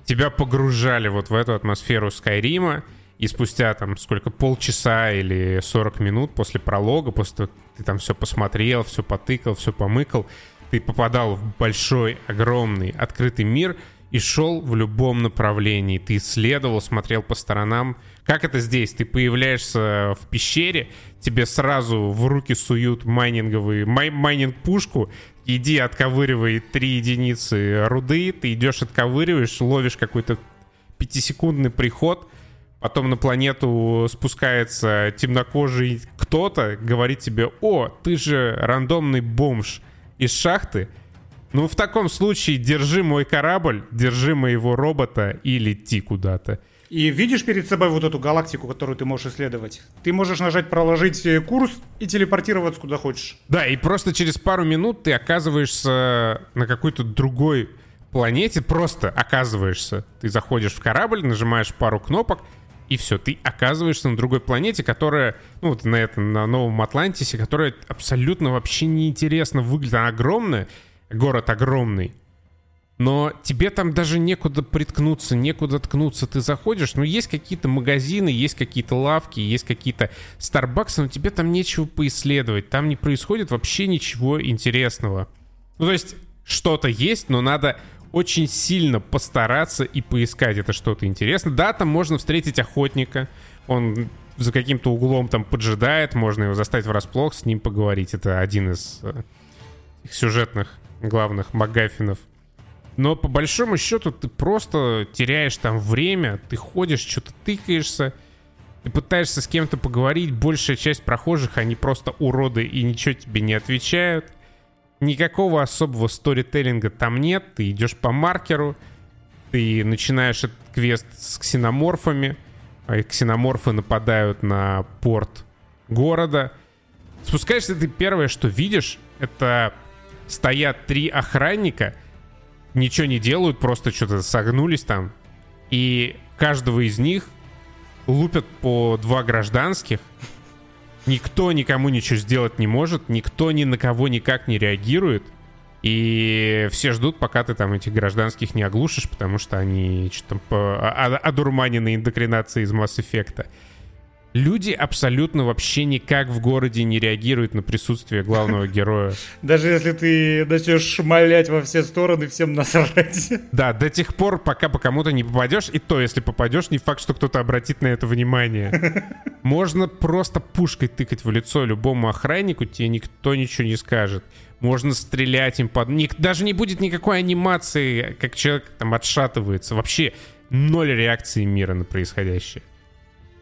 тебя погружали вот в эту атмосферу Скайрима, и спустя там сколько, полчаса или 40 минут после пролога, после того, как ты там все посмотрел, все потыкал, все помыкал, ты попадал в большой, огромный, открытый мир и шел в любом направлении. Ты исследовал, смотрел по сторонам. Как это здесь? Ты появляешься в пещере, тебе сразу в руки суют майнинговые, май, майнинг-пушку, иди отковыривай три единицы руды, ты идешь отковыриваешь, ловишь какой-то пятисекундный приход, потом на планету спускается темнокожий кто-то, говорит тебе, о, ты же рандомный бомж из шахты, ну, в таком случае держи мой корабль, держи моего робота и лети куда-то. И видишь перед собой вот эту галактику, которую ты можешь исследовать? Ты можешь нажать проложить э, курс и телепортироваться куда хочешь. Да, и просто через пару минут ты оказываешься на какой-то другой планете, просто оказываешься. Ты заходишь в корабль, нажимаешь пару кнопок, и все, ты оказываешься на другой планете, которая, ну вот на этом, на Новом Атлантисе, которая абсолютно вообще неинтересно выглядит. Она огромная, город огромный, но тебе там даже некуда приткнуться, некуда ткнуться. Ты заходишь, ну, есть какие-то магазины, есть какие-то лавки, есть какие-то Старбаксы, но тебе там нечего поисследовать. Там не происходит вообще ничего интересного. Ну, то есть, что-то есть, но надо очень сильно постараться и поискать это что-то интересное. Да, там можно встретить охотника, он за каким-то углом там поджидает, можно его заставить врасплох, с ним поговорить. Это один из э, сюжетных главных магафинов но по большому счету ты просто теряешь там время, ты ходишь, что-то тыкаешься, ты пытаешься с кем-то поговорить, большая часть прохожих, они просто уроды и ничего тебе не отвечают. Никакого особого сторителлинга там нет, ты идешь по маркеру, ты начинаешь этот квест с ксеноморфами, а ксеноморфы нападают на порт города. Спускаешься ты первое, что видишь, это стоят три охранника — ничего не делают, просто что-то согнулись там. И каждого из них лупят по два гражданских. Никто никому ничего сделать не может, никто ни на кого никак не реагирует. И все ждут, пока ты там этих гражданских не оглушишь, потому что они что-то по... одурманены индокринацией из Mass Effect. Люди абсолютно вообще никак в городе не реагируют на присутствие главного героя. Даже если ты начнешь шмалять во все стороны, всем насрать. Да, до тех пор, пока по кому-то не попадешь, и то, если попадешь, не факт, что кто-то обратит на это внимание. Можно просто пушкой тыкать в лицо любому охраннику, тебе никто ничего не скажет. Можно стрелять им под... Даже не будет никакой анимации, как человек там отшатывается. Вообще ноль реакции мира на происходящее.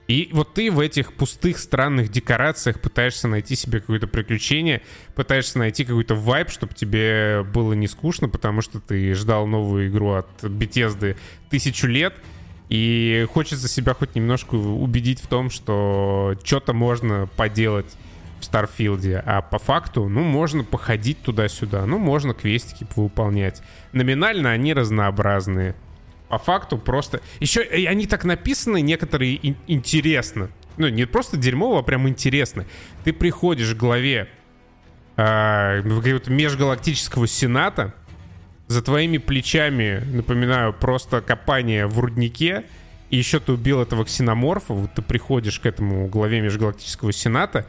И вот ты в этих пустых, странных декорациях пытаешься найти себе какое-то приключение, пытаешься найти какой-то вайб, чтобы тебе было не скучно, потому что ты ждал новую игру от Bethesda тысячу лет, и хочется себя хоть немножко убедить в том, что что-то можно поделать в Старфилде, а по факту, ну, можно походить туда-сюда, ну, можно квестики выполнять. Номинально они разнообразные по факту просто... Еще они так написаны, некоторые ин- интересно. Ну, не просто дерьмово, а прям интересно. Ты приходишь к главе э, межгалактического сената, за твоими плечами, напоминаю, просто копание в руднике, и еще ты убил этого ксеноморфа, вот ты приходишь к этому главе межгалактического сената,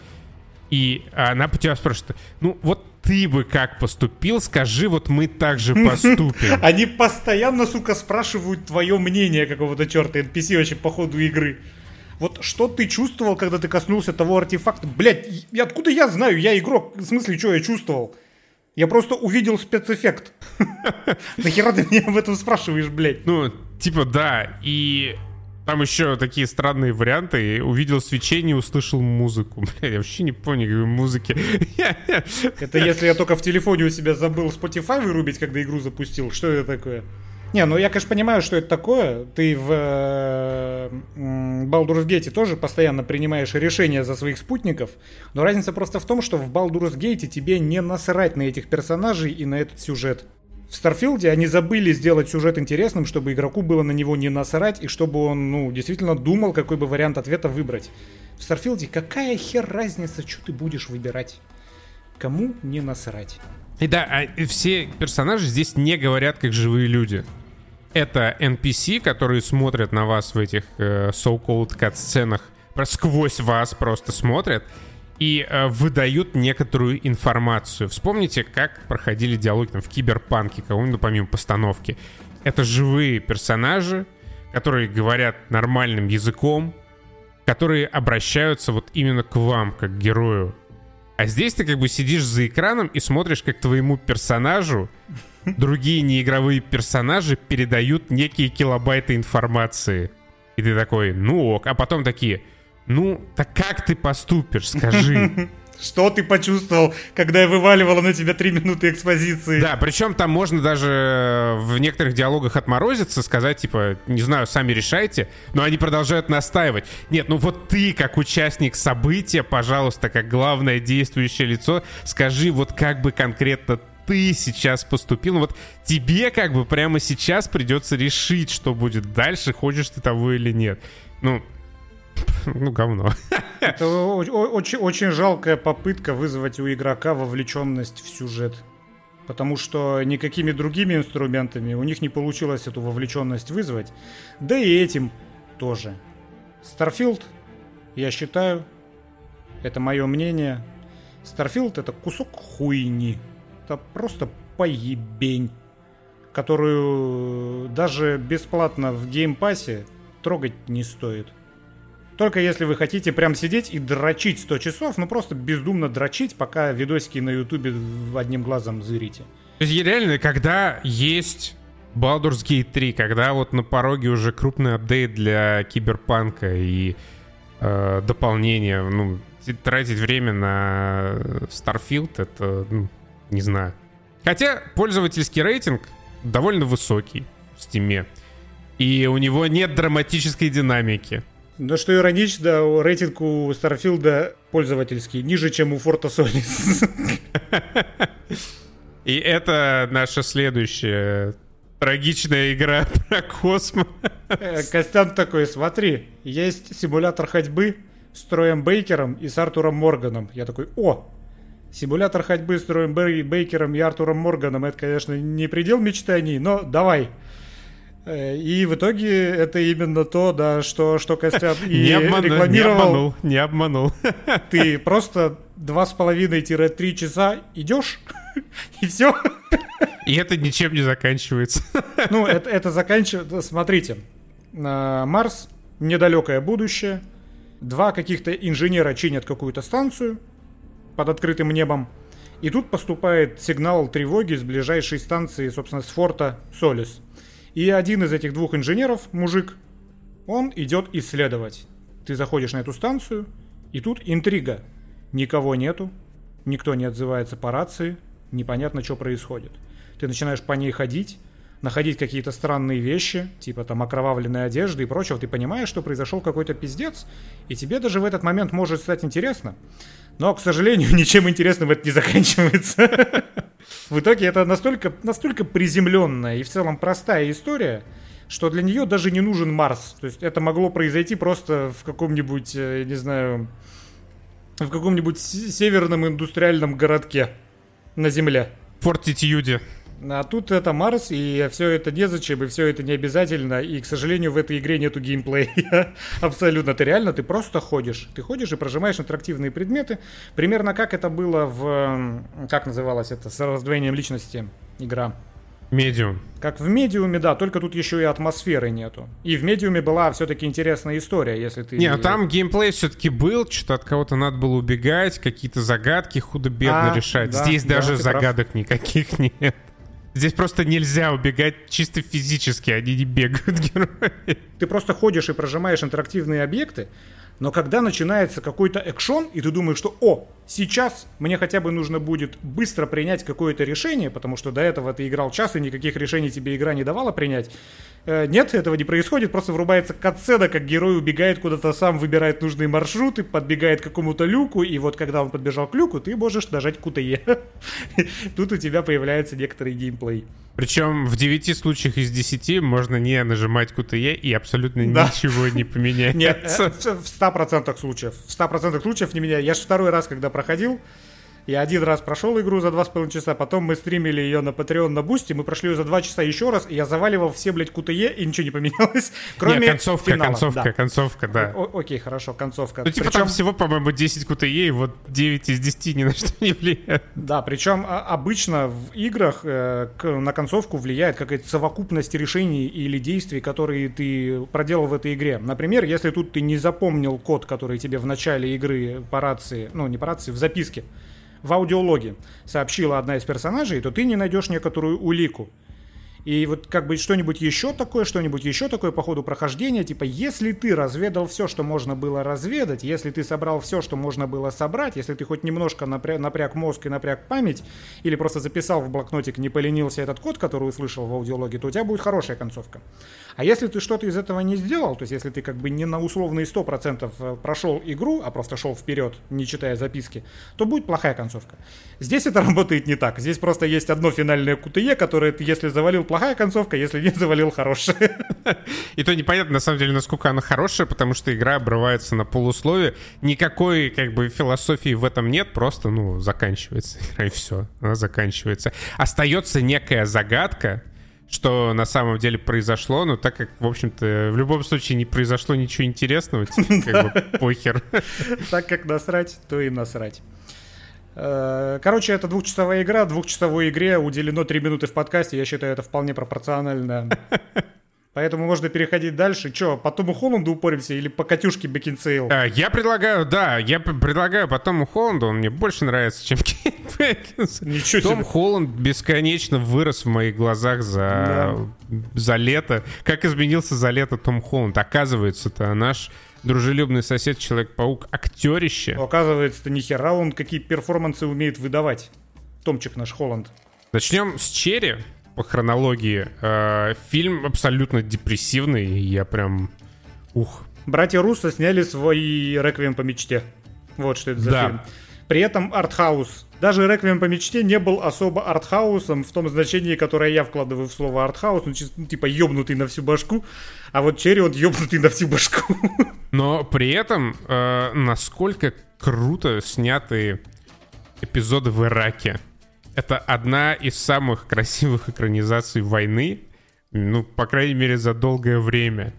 и она тебя спрашивает, ну вот ты бы как поступил, скажи, вот мы так же поступим. Они постоянно, сука, спрашивают твое мнение какого-то черта NPC вообще по ходу игры. Вот что ты чувствовал, когда ты коснулся того артефакта? Блять, откуда я знаю? Я игрок. В смысле, что я чувствовал? Я просто увидел спецэффект. Нахера ты меня об этом спрашиваешь, блядь? Ну, типа, да. И там еще такие странные варианты. Увидел свечение, услышал музыку. Бля, я вообще не понял никакой музыки. Это если я только в телефоне у себя забыл Spotify вырубить, когда игру запустил. Что это такое? Не, ну я, конечно, понимаю, что это такое. Ты в э, Baldur's Gate тоже постоянно принимаешь решения за своих спутников. Но разница просто в том, что в Baldur's Gate тебе не насрать на этих персонажей и на этот сюжет. В Старфилде они забыли сделать сюжет интересным, чтобы игроку было на него не насрать, и чтобы он, ну, действительно думал, какой бы вариант ответа выбрать. В Старфилде какая хер разница, что ты будешь выбирать? Кому не насрать? И да, а все персонажи здесь не говорят как живые люди. Это NPC, которые смотрят на вас в этих э, so-called кат-сценах, сквозь вас просто смотрят, и э, выдают некоторую информацию. Вспомните, как проходили диалоги там, в Киберпанке, кого-нибудь помимо постановки. Это живые персонажи, которые говорят нормальным языком, которые обращаются вот именно к вам, как герою. А здесь ты как бы сидишь за экраном и смотришь, как твоему персонажу другие неигровые персонажи передают некие килобайты информации. И ты такой, ну ок. А потом такие, ну, так как ты поступишь, скажи. Что ты почувствовал, когда я вываливала на тебя три минуты экспозиции? Да, причем там можно даже в некоторых диалогах отморозиться, сказать, типа, не знаю, сами решайте, но они продолжают настаивать. Нет, ну вот ты, как участник события, пожалуйста, как главное действующее лицо, скажи, вот как бы конкретно ты сейчас поступил. Ну вот тебе как бы прямо сейчас придется решить, что будет дальше, хочешь ты того или нет. Ну, ну, говно. Это очень, очень жалкая попытка вызвать у игрока вовлеченность в сюжет. Потому что никакими другими инструментами у них не получилось эту вовлеченность вызвать. Да и этим тоже. Starfield, я считаю, это мое мнение, Starfield это кусок хуйни. Это просто поебень, которую даже бесплатно в геймпассе трогать не стоит. Только если вы хотите прям сидеть и дрочить 100 часов, ну просто бездумно дрочить, пока видосики на ютубе одним глазом зырите. То есть реально, когда есть Baldur's Gate 3, когда вот на пороге уже крупный апдейт для Киберпанка и э, дополнение, ну, тратить время на Starfield, это, ну, не знаю. Хотя пользовательский рейтинг довольно высокий в Steam. И у него нет драматической динамики. Да что иронично, рейтинг у Старфилда пользовательский ниже, чем у Форта Солис. И это наша следующая трагичная игра про космос. Э, Костян такой, смотри, есть симулятор ходьбы с Троем Бейкером и с Артуром Морганом. Я такой, о, симулятор ходьбы с Троем Бейкером и Артуром Морганом, это, конечно, не предел мечтаний, но давай. Э, и в итоге это именно то, да, что, что Костян и не обман, рекламировал. Не обманул, не обманул. Ты просто два с половиной-три часа идешь, и все. И это ничем не заканчивается. Ну, это, это заканчивается... Смотрите, Марс — недалекое будущее. два каких-то инженера чинят какую-то станцию под открытым небом, и тут поступает сигнал тревоги с ближайшей станции, собственно, с форта Солис. И один из этих двух инженеров, мужик, он идет исследовать. Ты заходишь на эту станцию, и тут интрига. Никого нету, никто не отзывается по рации, непонятно, что происходит. Ты начинаешь по ней ходить, находить какие-то странные вещи, типа там окровавленной одежды и прочего, ты понимаешь, что произошел какой-то пиздец, и тебе даже в этот момент может стать интересно. Но, к сожалению, ничем интересным это не заканчивается. В итоге это настолько, настолько приземленная и в целом простая история, что для нее даже не нужен Марс. То есть это могло произойти просто в каком-нибудь, э, не знаю, в каком-нибудь северном индустриальном городке на Земле. Фортитюде. А тут это Марс, и все это незачем, и все это не обязательно. И, к сожалению, в этой игре нету геймплея. Абсолютно. Ты реально, ты просто ходишь. Ты ходишь и прожимаешь интерактивные предметы. Примерно как это было в... Как называлось это? С раздвоением личности игра. Медиум. Как в медиуме, да, только тут еще и атмосферы нету. И в медиуме была все-таки интересная история, если ты... Не, а там геймплей все-таки был, что-то от кого-то надо было убегать, какие-то загадки худо-бедно а, решать. Да, Здесь да, даже загадок прав. никаких нет. Здесь просто нельзя убегать чисто физически, они не бегают герои. Ты просто ходишь и прожимаешь интерактивные объекты, но когда начинается какой-то экшон, и ты думаешь, что «О, сейчас мне хотя бы нужно будет быстро принять какое-то решение, потому что до этого ты играл час, и никаких решений тебе игра не давала принять», Э, нет, этого не происходит, просто врубается катсцена, как герой убегает куда-то сам, выбирает нужные маршруты, подбегает к какому-то люку, и вот когда он подбежал к люку, ты можешь нажать QTE. Тут у тебя появляется некоторый геймплей. Причем в 9 случаях из 10 можно не нажимать QTE и абсолютно ничего не поменяется. Нет, э, 100% случаев. В 100% случаев не меняю. Я же второй раз, когда проходил, я один раз прошел игру за два с половиной часа, потом мы стримили ее на Patreon на Бусти, мы прошли ее за два часа еще раз, и я заваливал все, блядь, QTE, и ничего не поменялось, кроме не, концовка, финала. концовка, да. концовка, да. О- окей, хорошо, концовка. Ну, типа причем... там всего, по-моему, 10 QTE, и вот 9 из 10 ни на что не влияет. Да, причем а, обычно в играх э, к, на концовку влияет какая-то совокупность решений или действий, которые ты проделал в этой игре. Например, если тут ты не запомнил код, который тебе в начале игры по рации, ну, не по рации, в записке, в аудиологе сообщила одна из персонажей, то ты не найдешь некоторую улику. И вот как бы что-нибудь еще такое, что-нибудь еще такое по ходу прохождения, типа, если ты разведал все, что можно было разведать, если ты собрал все, что можно было собрать, если ты хоть немножко напряг, напряг мозг и напряг память, или просто записал в блокнотик, не поленился этот код, который услышал в аудиологе, то у тебя будет хорошая концовка. А если ты что-то из этого не сделал, то есть если ты как бы не на условные 100% э, прошел игру, а просто шел вперед, не читая записки, то будет плохая концовка. Здесь это работает не так. Здесь просто есть одно финальное QTE, которое ты, если завалил, плохая концовка, если не завалил, хорошая. И то непонятно, на самом деле, насколько она хорошая, потому что игра обрывается на полусловие. Никакой, как бы, философии в этом нет, просто, ну, заканчивается игра, и все, она заканчивается. Остается некая загадка, что на самом деле произошло, но так как, в общем-то, в любом случае не произошло ничего интересного, типа, как бы похер. Так как насрать, то и насрать. Э, короче, это двухчасовая игра. Двухчасовой игре уделено 3 минуты в подкасте. Я считаю, это вполне пропорционально. Поэтому можно переходить дальше. Че, по Тому Холланду упоримся или по Катюшке Бекинсейл? А, я предлагаю, да, я предлагаю по Тому Холланду. Он мне больше нравится, чем Кейт Бекинсейл. Ничего Том себе. Холланд бесконечно вырос в моих глазах за, да. за лето. Как изменился за лето Том Холланд? Оказывается-то наш дружелюбный сосед Человек-паук актерище. Оказывается-то нихера он какие перформансы умеет выдавать. Томчик наш Холланд. Начнем с Черри по хронологии. Э, фильм абсолютно депрессивный, я прям... Ух. Братья Руссо сняли свой «Реквием по мечте». Вот что это за да. фильм. При этом артхаус. Даже «Реквием по мечте» не был особо артхаусом в том значении, которое я вкладываю в слово артхаус, ну, ну типа ёбнутый на всю башку, а вот Черри он ёбнутый на всю башку. Но при этом, э, насколько круто сняты эпизоды в Ираке это одна из самых красивых экранизаций войны, ну, по крайней мере, за долгое время.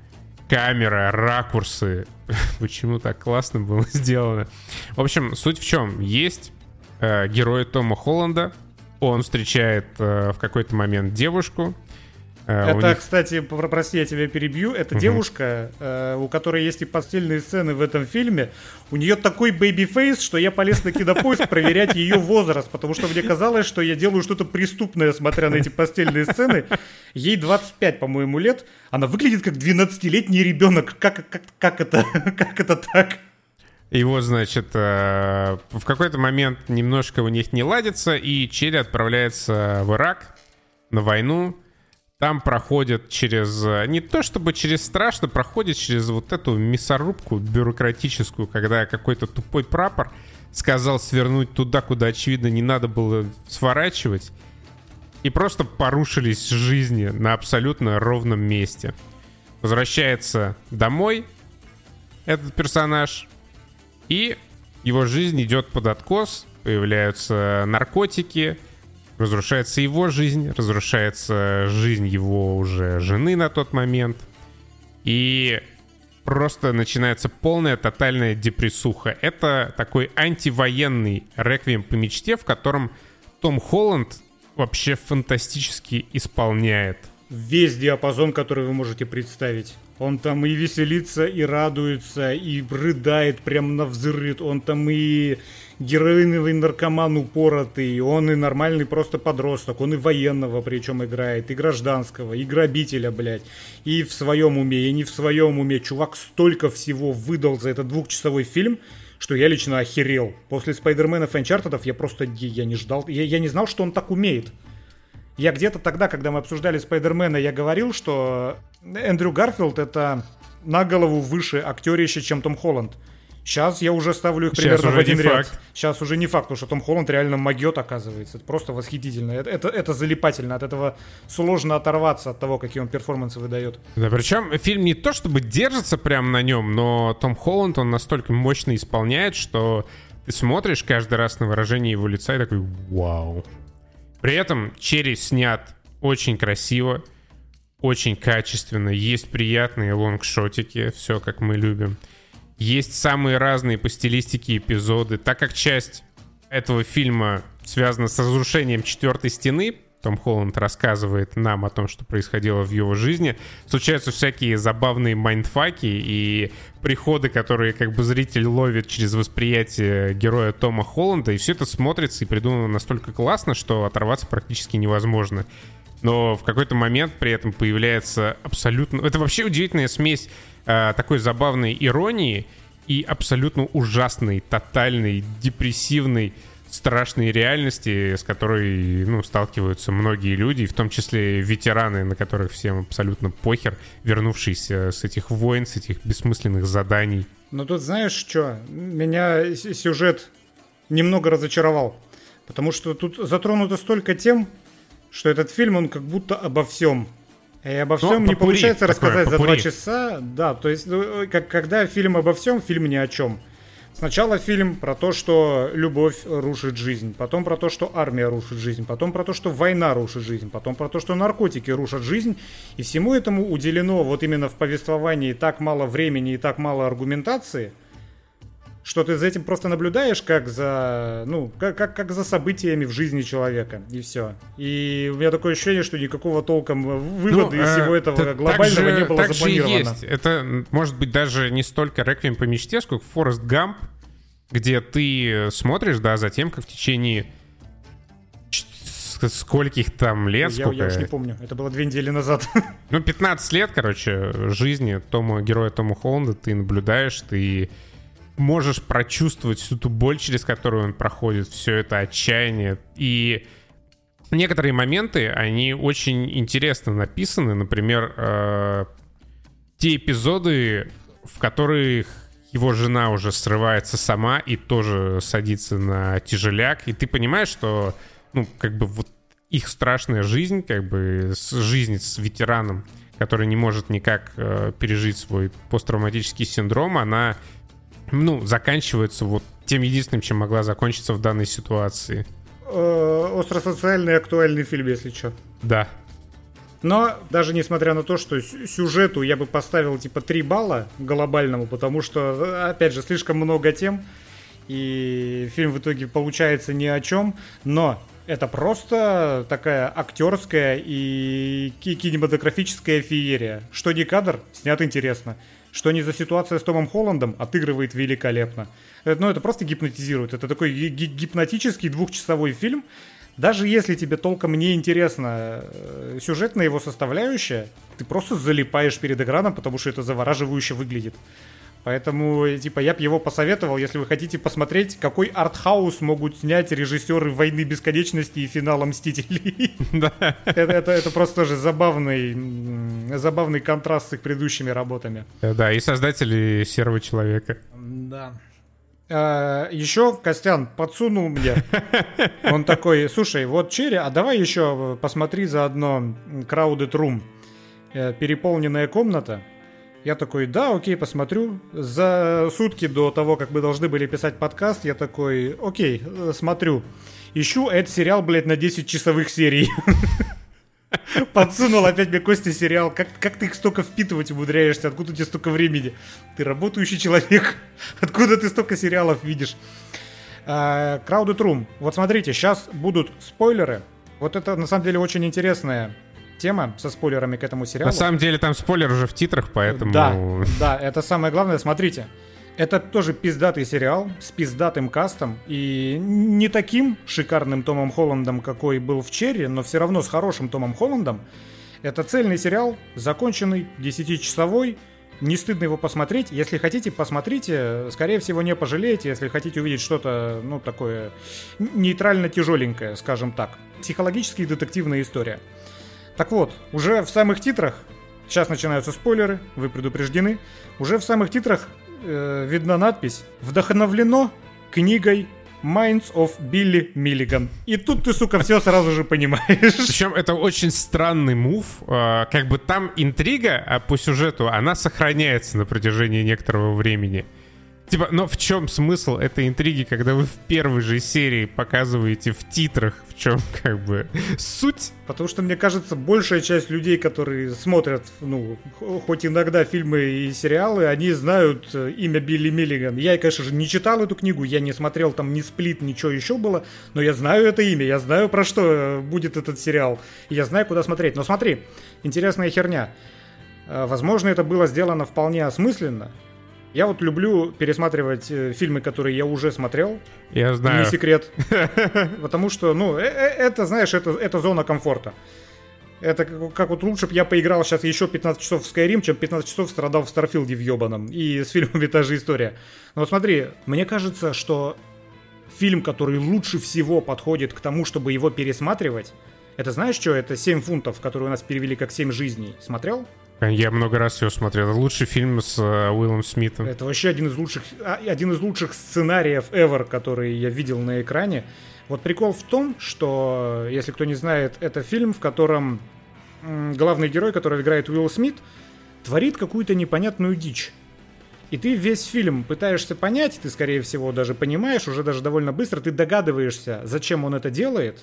Камера, ракурсы, почему так классно было сделано. В общем, суть в чем? Есть э, герой Тома Холланда, он встречает э, в какой-то момент девушку, Э, это, них... кстати, прости, я тебя перебью. Это угу. девушка, э, у которой есть и постельные сцены в этом фильме. У нее такой baby face, что я полез на кинопоиск проверять ее возраст, потому что мне казалось, что я делаю что-то преступное, смотря на эти постельные сцены. Ей 25, по-моему, лет. Она выглядит как 12-летний ребенок. Как, как, как, это, как это так? Его, значит, э, в какой-то момент немножко у них не ладится, и Черри отправляется в Ирак на войну. Там проходит через... Э, не то чтобы через страшно, проходит через вот эту мясорубку бюрократическую, когда какой-то тупой прапор сказал свернуть туда, куда, очевидно, не надо было сворачивать. И просто порушились жизни на абсолютно ровном месте. Возвращается домой этот персонаж, и его жизнь идет под откос, появляются наркотики, разрушается его жизнь, разрушается жизнь его уже жены на тот момент. И просто начинается полная тотальная депрессуха. Это такой антивоенный реквием по мечте, в котором Том Холланд вообще фантастически исполняет. Весь диапазон, который вы можете представить. Он там и веселится, и радуется, и рыдает прям на взрыв. Он там и героиновый наркоман упоротый, он и нормальный просто подросток, он и военного причем играет, и гражданского, и грабителя, блядь. И в своем уме, и не в своем уме. Чувак столько всего выдал за этот двухчасовой фильм, что я лично охерел. После Спайдермена, Анчартедов я просто я не ждал, я, я не знал, что он так умеет. Я где-то тогда, когда мы обсуждали Спайдермена, я говорил, что Эндрю Гарфилд это на голову выше актерище, чем Том Холланд. Сейчас я уже ставлю их примерно в один ряд. Факт. Сейчас уже не факт, потому что Том Холланд реально могет, оказывается. Это просто восхитительно. Это, это, это залипательно. От этого сложно оторваться от того, какие он перформансы выдает. Да, причем фильм не то чтобы держится прямо на нем, но Том Холланд, он настолько мощно исполняет, что ты смотришь каждый раз на выражение его лица и такой «Вау». При этом Черри снят очень красиво, очень качественно. Есть приятные лонгшотики, все как мы любим. Есть самые разные по стилистике эпизоды. Так как часть этого фильма связана с разрушением четвертой стены, том Холланд рассказывает нам о том, что происходило в его жизни. Случаются всякие забавные майндфаки и приходы, которые как бы зритель ловит через восприятие героя Тома Холланда, и все это смотрится и придумано настолько классно, что оторваться практически невозможно. Но в какой-то момент при этом появляется абсолютно... Это вообще удивительная смесь э, такой забавной иронии и абсолютно ужасной, тотальной, депрессивной страшной реальности, с которой ну, сталкиваются многие люди, в том числе ветераны, на которых всем абсолютно похер, вернувшиеся с этих войн, с этих бессмысленных заданий. Но тут знаешь что? Меня сюжет немного разочаровал. Потому что тут затронуто столько тем, что этот фильм, он как будто обо всем. И обо всем ну, не получается такое, рассказать попури. за два часа. Да, то есть, ну, как, когда фильм обо всем, фильм ни о чем. Сначала фильм про то, что любовь рушит жизнь, потом про то, что армия рушит жизнь, потом про то, что война рушит жизнь, потом про то, что наркотики рушат жизнь. И всему этому уделено вот именно в повествовании так мало времени и так мало аргументации, что ты за этим просто наблюдаешь как за, ну, как, как, как за событиями в жизни человека, и все. И у меня такое ощущение, что никакого толком вывода ну, из всего этого э, глобального же, не было так запланировано. Же есть. Это, может быть, даже не столько «Реквием по мечте», сколько «Форест Гамп», где ты смотришь, да, за тем, как в течение скольких там лет, я, сколько... Я уж не помню, это было две недели назад. Ну, 15 лет, короче, жизни Тома, героя Тома Холланда ты наблюдаешь, ты можешь прочувствовать всю ту боль, через которую он проходит, все это отчаяние. И некоторые моменты, они очень интересно написаны. Например, э, те эпизоды, в которых его жена уже срывается сама и тоже садится на тяжеляк, и ты понимаешь, что, ну, как бы вот их страшная жизнь, как бы жизнь с ветераном, который не может никак э, пережить свой посттравматический синдром, она ну, заканчивается вот тем единственным, чем могла закончиться в данной ситуации. Э, остросоциальный актуальный фильм, если что. Да. Но даже несмотря на то, что сюжету я бы поставил типа 3 балла глобальному, потому что, опять же, слишком много тем, и фильм в итоге получается ни о чем, но Это просто такая актерская и кинематографическая феерия. Что не кадр, снят интересно. Что не за ситуация с Томом Холландом, отыгрывает великолепно. Это, ну, это просто гипнотизирует. Это такой гипнотический двухчасовой фильм. Даже если тебе толком не интересна э, сюжетная его составляющая, ты просто залипаешь перед экраном, потому что это завораживающе выглядит. Поэтому, типа, я бы его посоветовал, если вы хотите посмотреть, какой артхаус могут снять режиссеры «Войны бесконечности» и «Финала Мстителей». Да. Это, это, это просто тоже забавный, забавный контраст с их предыдущими работами. Да, и создатели «Серого человека». Да. А, еще Костян подсунул мне. Он такой, слушай, вот Черри, а давай еще посмотри заодно Crowded Room. Э, переполненная комната. Я такой, да, окей, посмотрю. За сутки до того, как мы должны были писать подкаст, я такой, окей, э, смотрю. Ищу этот сериал, блядь, на 10 часовых серий. Подсунул опять мне Костя сериал. Как, как ты их столько впитывать умудряешься? Откуда у тебя столько времени? Ты работающий человек. Откуда ты столько сериалов видишь? Uh, Crowded Room. Вот смотрите, сейчас будут спойлеры. Вот это на самом деле очень интересная тема со спойлерами к этому сериалу. На самом деле там спойлер уже в титрах, поэтому... Да, да, это самое главное. Смотрите, это тоже пиздатый сериал с пиздатым кастом и не таким шикарным Томом Холландом, какой был в Черри, но все равно с хорошим Томом Холландом. Это цельный сериал, законченный, 10-часовой, не стыдно его посмотреть. Если хотите, посмотрите. Скорее всего, не пожалеете, если хотите увидеть что-то, ну, такое нейтрально тяжеленькое, скажем так. Психологически детективная история. Так вот, уже в самых титрах, сейчас начинаются спойлеры, вы предупреждены, уже в самых титрах э, видна надпись «Вдохновлено книгой Minds of Билли Миллиган. И тут ты, сука, все сразу же понимаешь. Причем это очень странный мув. А, как бы там интрига а по сюжету, она сохраняется на протяжении некоторого времени. Типа, но в чем смысл этой интриги, когда вы в первой же серии показываете в титрах, в чем как бы суть? Потому что, мне кажется, большая часть людей, которые смотрят, ну, хоть иногда фильмы и сериалы, они знают э, имя Билли Миллиган. Я, конечно же, не читал эту книгу, я не смотрел там ни сплит, ничего еще было, но я знаю это имя, я знаю, про что э, будет этот сериал, я знаю, куда смотреть. Но смотри, интересная херня. Э, возможно, это было сделано вполне осмысленно, я вот люблю пересматривать э, фильмы, которые я уже смотрел. Я знаю. Не секрет. Потому что, ну, э, э, это, знаешь, это, это зона комфорта. Это как, как вот лучше бы я поиграл сейчас еще 15 часов в Skyrim, чем 15 часов страдал в Старфилде в ебаном. И с фильмами та же история. Но вот смотри, мне кажется, что фильм, который лучше всего подходит к тому, чтобы его пересматривать, это знаешь что? Это 7 фунтов, которые у нас перевели как 7 жизней. Смотрел? Я много раз его смотрел. Это лучший фильм с uh, Уиллом Смитом. Это вообще один из лучших, а, один из лучших сценариев ever, который я видел на экране. Вот прикол в том, что, если кто не знает, это фильм, в котором главный герой, который играет Уилл Смит, творит какую-то непонятную дичь. И ты весь фильм пытаешься понять, ты, скорее всего, даже понимаешь, уже даже довольно быстро, ты догадываешься, зачем он это делает.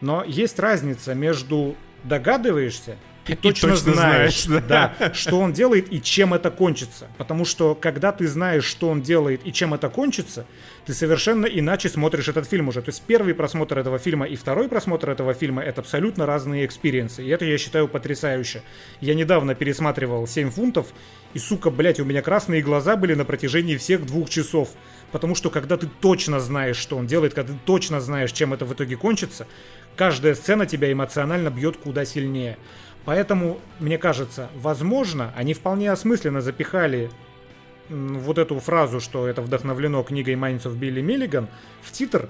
Но есть разница между догадываешься и, точно, точно знаешь, знаешь да. да, что он делает и чем это кончится. Потому что когда ты знаешь, что он делает и чем это кончится, ты совершенно иначе смотришь этот фильм уже. То есть первый просмотр этого фильма и второй просмотр этого фильма это абсолютно разные экспириенсы. И это я считаю потрясающе. Я недавно пересматривал 7 фунтов, и, сука, блядь, у меня красные глаза были на протяжении всех двух часов. Потому что когда ты точно знаешь, что он делает, когда ты точно знаешь, чем это в итоге кончится, каждая сцена тебя эмоционально бьет куда сильнее. Поэтому, мне кажется, возможно, они вполне осмысленно запихали вот эту фразу, что это вдохновлено книгой Майнцев Билли Миллиган, в титр,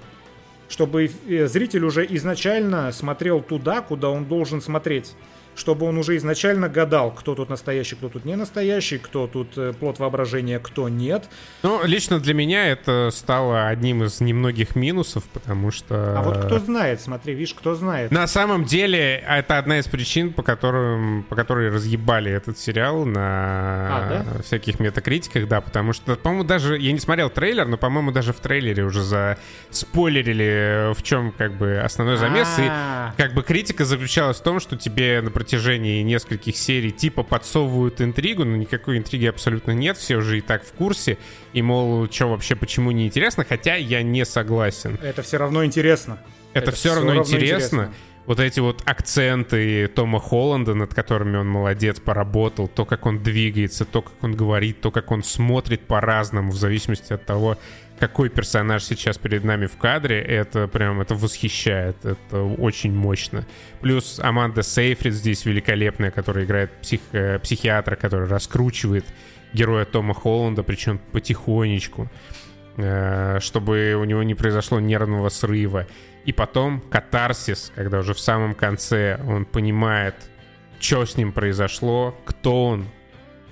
чтобы э, зритель уже изначально смотрел туда, куда он должен смотреть чтобы он уже изначально гадал, кто тут настоящий, кто тут не настоящий, кто тут э, плод воображения, кто нет. Ну, лично для меня это стало одним из немногих минусов, потому что... А вот кто знает, смотри, видишь, кто знает. На самом деле, это одна из причин, по которым, по которой разъебали этот сериал на а, да? всяких метакритиках, да, потому что, по-моему, даже, я не смотрел трейлер, но, по-моему, даже в трейлере уже за спойлерили, в чем, как бы, основной замес, А-а-а. и, а. как бы, критика заключалась в том, что тебе, например, протяжении нескольких серий типа подсовывают интригу, но никакой интриги абсолютно нет, все уже и так в курсе, и, мол, что вообще, почему не интересно, хотя я не согласен. Это все равно интересно. Это, это все, все равно, равно интересно. интересно вот эти вот акценты Тома Холланда, над которыми он молодец, поработал, то, как он двигается, то, как он говорит, то, как он смотрит по-разному, в зависимости от того, какой персонаж сейчас перед нами в кадре, это прям, это восхищает, это очень мощно. Плюс Аманда Сейфрид здесь великолепная, которая играет псих, э, психиатра, который раскручивает героя Тома Холланда, причем потихонечку, э, чтобы у него не произошло нервного срыва. И потом катарсис, когда уже в самом конце он понимает, что с ним произошло, кто он.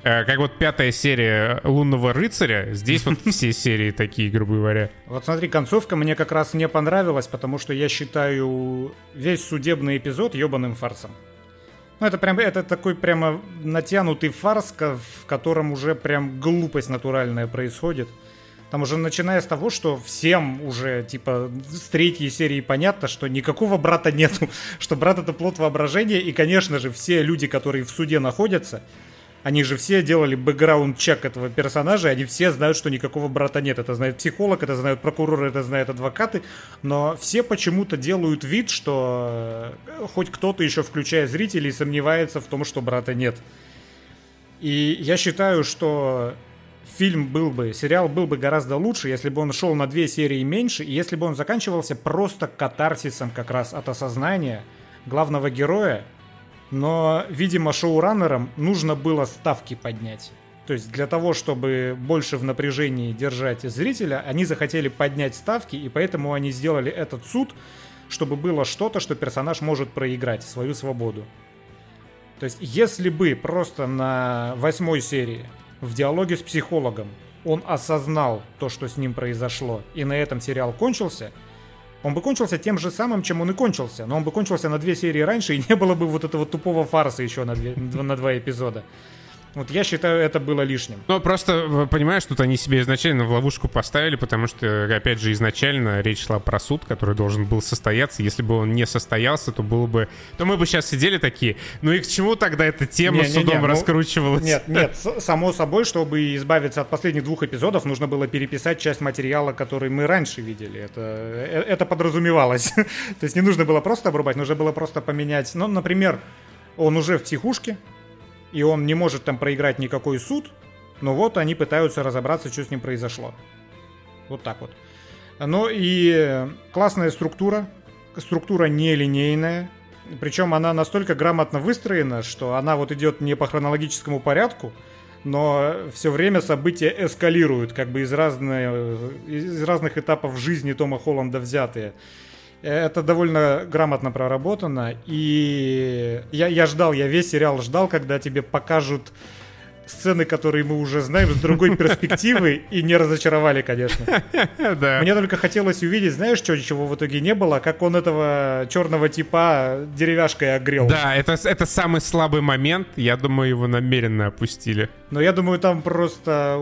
Э, как вот пятая серия «Лунного рыцаря», здесь вот все серии такие, грубо говоря. Вот смотри, концовка мне как раз не понравилась, потому что я считаю весь судебный эпизод ебаным фарсом. Ну, это прям, это такой прямо натянутый фарс, в котором уже прям глупость натуральная происходит. Там уже начиная с того, что всем уже, типа, с третьей серии понятно, что никакого брата нету, что брат это плод воображения, и, конечно же, все люди, которые в суде находятся, они же все делали бэкграунд-чек этого персонажа, они все знают, что никакого брата нет. Это знает психолог, это знают прокуроры, это знают адвокаты, но все почему-то делают вид, что э, хоть кто-то еще, включая зрителей, сомневается в том, что брата нет. И я считаю, что фильм был бы, сериал был бы гораздо лучше, если бы он шел на две серии меньше, и если бы он заканчивался просто катарсисом как раз от осознания главного героя, но, видимо, шоураннерам нужно было ставки поднять. То есть для того, чтобы больше в напряжении держать зрителя, они захотели поднять ставки, и поэтому они сделали этот суд, чтобы было что-то, что персонаж может проиграть, свою свободу. То есть если бы просто на восьмой серии в диалоге с психологом он осознал то, что с ним произошло, и на этом сериал кончился, он бы кончился тем же самым, чем он и кончился, но он бы кончился на две серии раньше, и не было бы вот этого тупого фарса еще на, две, на два эпизода. Вот я считаю, это было лишним. Ну, просто, понимаешь, тут они себе изначально в ловушку поставили, потому что, опять же, изначально речь шла про суд, который должен был состояться. Если бы он не состоялся, то было бы... То мы бы сейчас сидели такие, ну и к чему тогда эта тема не, с судом не, не, ну, раскручивалась? Нет, нет, само собой, чтобы избавиться от последних двух эпизодов, нужно было переписать часть материала, который мы раньше видели. Это, э, это подразумевалось. То есть не нужно было просто обрубать, нужно было просто поменять. Ну, например, он уже в психушке, и он не может там проиграть никакой суд, но вот они пытаются разобраться, что с ним произошло. Вот так вот. Ну и классная структура, структура нелинейная, причем она настолько грамотно выстроена, что она вот идет не по хронологическому порядку, но все время события эскалируют, как бы из, разные, из разных этапов жизни Тома Холланда взятые. Это довольно грамотно проработано. И я, я ждал, я весь сериал ждал, когда тебе покажут сцены, которые мы уже знаем, с другой перспективы, и не разочаровали, конечно. Да. Мне только хотелось увидеть, знаешь, что, чего в итоге не было, как он этого черного типа деревяшкой огрел. Да, это, это самый слабый момент, я думаю, его намеренно опустили. Но я думаю, там просто,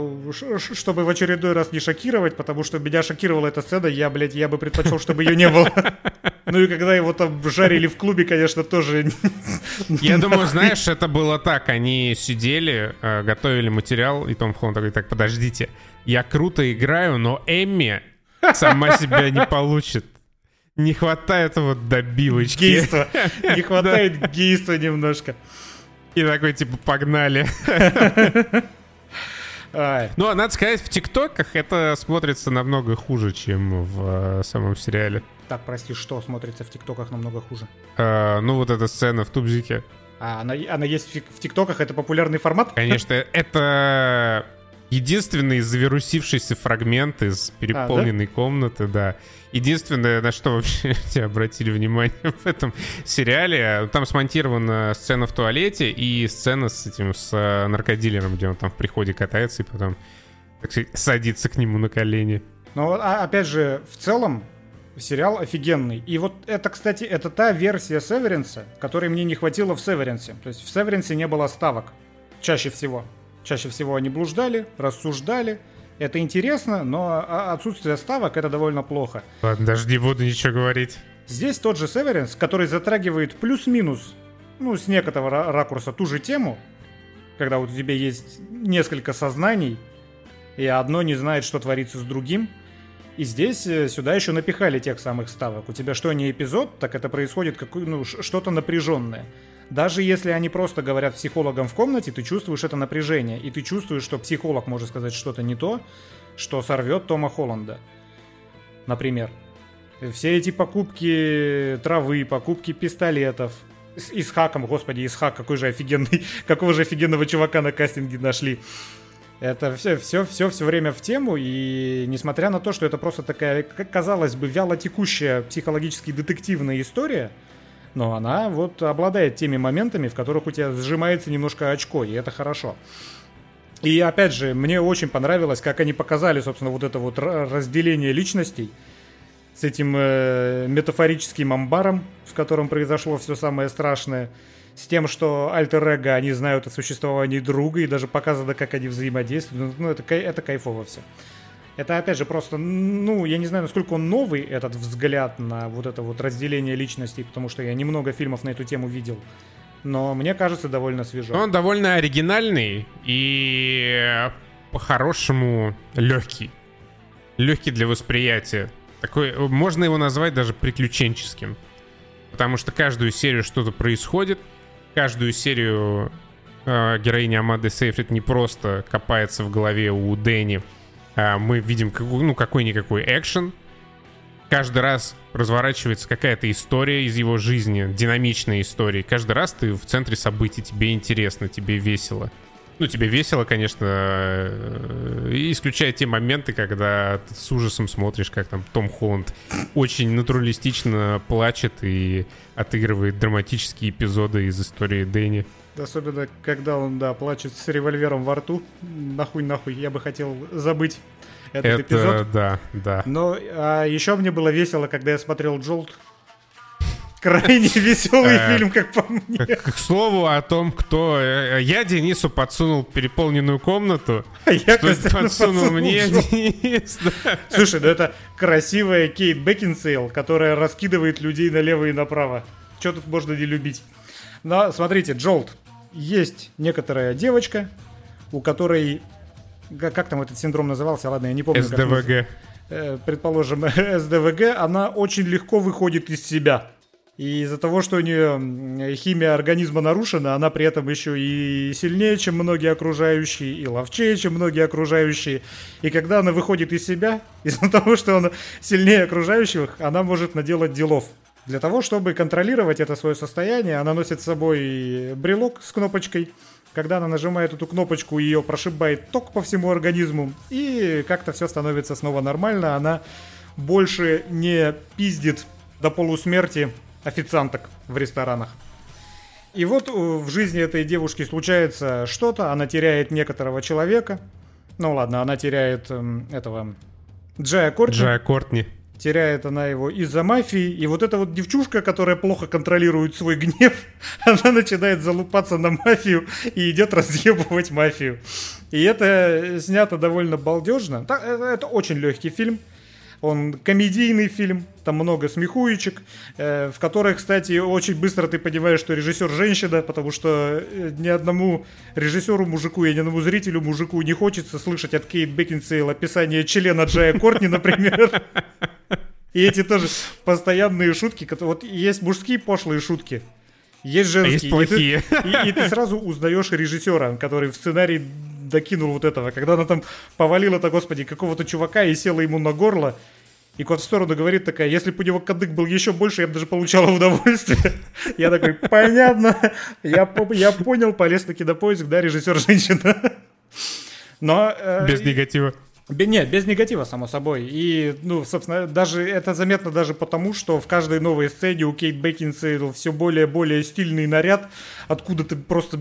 чтобы в очередной раз не шокировать, потому что меня шокировала эта сцена, я, блядь, я бы предпочел, чтобы ее не было. Ну и когда его там жарили в клубе, конечно, тоже... Я думаю, знаешь, это было так, они сидели, э, готовили материал, и Том Холланд такой, так, подождите, я круто играю, но Эмми сама себя не получит. Не хватает вот добивочки. Гейства. Не хватает гейства немножко. И такой, типа, погнали. Ну, надо сказать, в ТикТоках это смотрится намного хуже, чем в э, самом сериале. Так, прости, что смотрится в ТикТоках намного хуже? Э, ну, вот эта сцена в Тубзике. А она, она есть в ТикТоках, это популярный формат? Конечно, это единственный завирусившийся фрагмент из переполненной а, да? комнаты, да. Единственное, на что вообще обратили внимание в этом сериале, там смонтирована сцена в туалете и сцена с этим, с э, наркодилером, где он там в приходе катается и потом, так сказать, садится к нему на колени. Ну, а, опять же, в целом, Сериал офигенный. И вот это, кстати, это та версия Северенса, которой мне не хватило в Северенсе. То есть в Северенсе не было ставок. Чаще всего. Чаще всего они блуждали, рассуждали. Это интересно, но отсутствие ставок это довольно плохо. Ладно, даже не буду ничего говорить. Здесь тот же Северенс, который затрагивает плюс-минус ну, с некоторого ракурса ту же тему, когда вот у тебя есть несколько сознаний, и одно не знает, что творится с другим. И здесь э, сюда еще напихали тех самых ставок. У тебя что не эпизод, так это происходит какой, ну, что-то напряженное. Даже если они просто говорят психологам в комнате, ты чувствуешь это напряжение, и ты чувствуешь, что психолог может сказать что-то не то, что сорвет Тома Холланда. Например. Все эти покупки травы, покупки пистолетов, с Исхаком, господи, Исхак, какой же офигенный, какого же офигенного чувака на кастинге нашли. Это все, все, все, все время в тему, и несмотря на то, что это просто такая, казалось бы, вяло текущая психологически детективная история, но она вот обладает теми моментами, в которых у тебя сжимается немножко очко, и это хорошо. И опять же, мне очень понравилось, как они показали, собственно, вот это вот разделение личностей с этим э, метафорическим амбаром, в котором произошло все самое страшное, с тем, что альтер-эго, они знают о существовании друга, и даже показано, как они взаимодействуют. Ну, это, это кайфово все. Это, опять же, просто, ну, я не знаю, насколько он новый, этот взгляд на вот это вот разделение личностей, потому что я немного фильмов на эту тему видел. Но мне кажется, довольно свежо. Он довольно оригинальный и по-хорошему легкий. Легкий для восприятия. Такой, можно его назвать даже приключенческим. Потому что каждую серию что-то происходит. Каждую серию э, героиня Амады Сейфрид не просто копается в голове у Дэнни. А мы видим ну, какой-никакой экшен. Каждый раз разворачивается какая-то история из его жизни, динамичная история. Каждый раз ты в центре событий, тебе интересно, тебе весело. Ну, тебе весело, конечно, э, исключая те моменты, когда ты с ужасом смотришь, как там Том Холланд очень натуралистично плачет и отыгрывает драматические эпизоды из истории Дэнни. Особенно, когда он, да, плачет с револьвером во рту. Нахуй, нахуй, я бы хотел забыть этот Это, эпизод. да, да. Но а еще мне было весело, когда я смотрел Джолт крайне веселый э, фильм, как по мне. К слову о том, кто... Э, я Денису подсунул переполненную комнату. А я подсунул мне Денис. Слушай, ну это красивая Кейт Бекинсейл, которая раскидывает людей налево и направо. Что тут можно не любить? Но смотрите, Джолт. Есть некоторая девочка, у которой... Как там этот синдром назывался? Ладно, я не помню. СДВГ. Э, предположим, СДВГ, она очень легко выходит из себя. И из-за того, что у нее химия организма нарушена, она при этом еще и сильнее, чем многие окружающие, и ловчее, чем многие окружающие. И когда она выходит из себя, из-за того, что она сильнее окружающих, она может наделать делов. Для того, чтобы контролировать это свое состояние, она носит с собой брелок с кнопочкой. Когда она нажимает эту кнопочку, ее прошибает ток по всему организму, и как-то все становится снова нормально. Она больше не пиздит до полусмерти официанток в ресторанах. И вот э, в жизни этой девушки случается что-то, она теряет некоторого человека. Ну ладно, она теряет эм, этого Джая Кортни. Джая Кортни. Теряет она его из-за мафии. И вот эта вот девчушка, которая плохо контролирует свой гнев, она начинает залупаться на мафию и идет разъебывать мафию. И это снято довольно балдежно. Это, это очень легкий фильм. Он комедийный фильм, там много смехуечек, э, в которых, кстати, очень быстро ты понимаешь, что режиссер женщина, потому что э, ни одному режиссеру мужику и ни одному зрителю мужику не хочется слышать от Кейт Бекинсейл описание члена Джая Кортни, например. И эти тоже постоянные шутки. Вот есть мужские пошлые шутки, есть женские. А есть плохие. И ты, и, и ты сразу узнаешь режиссера, который в сценарий докинул вот этого. Когда она там повалила-то, господи, какого-то чувака и села ему на горло, и кот в сторону говорит такая, если бы у него кадык был еще больше, я бы даже получала удовольствие. Я такой, понятно, я, я понял, полез на кинопоиск, да, режиссер женщина. Но... Э, Без негатива. Нет, без негатива, само собой. И, ну, собственно, даже это заметно даже потому, что в каждой новой сцене у Кейт Бекинсейл все более и более стильный наряд, откуда ты просто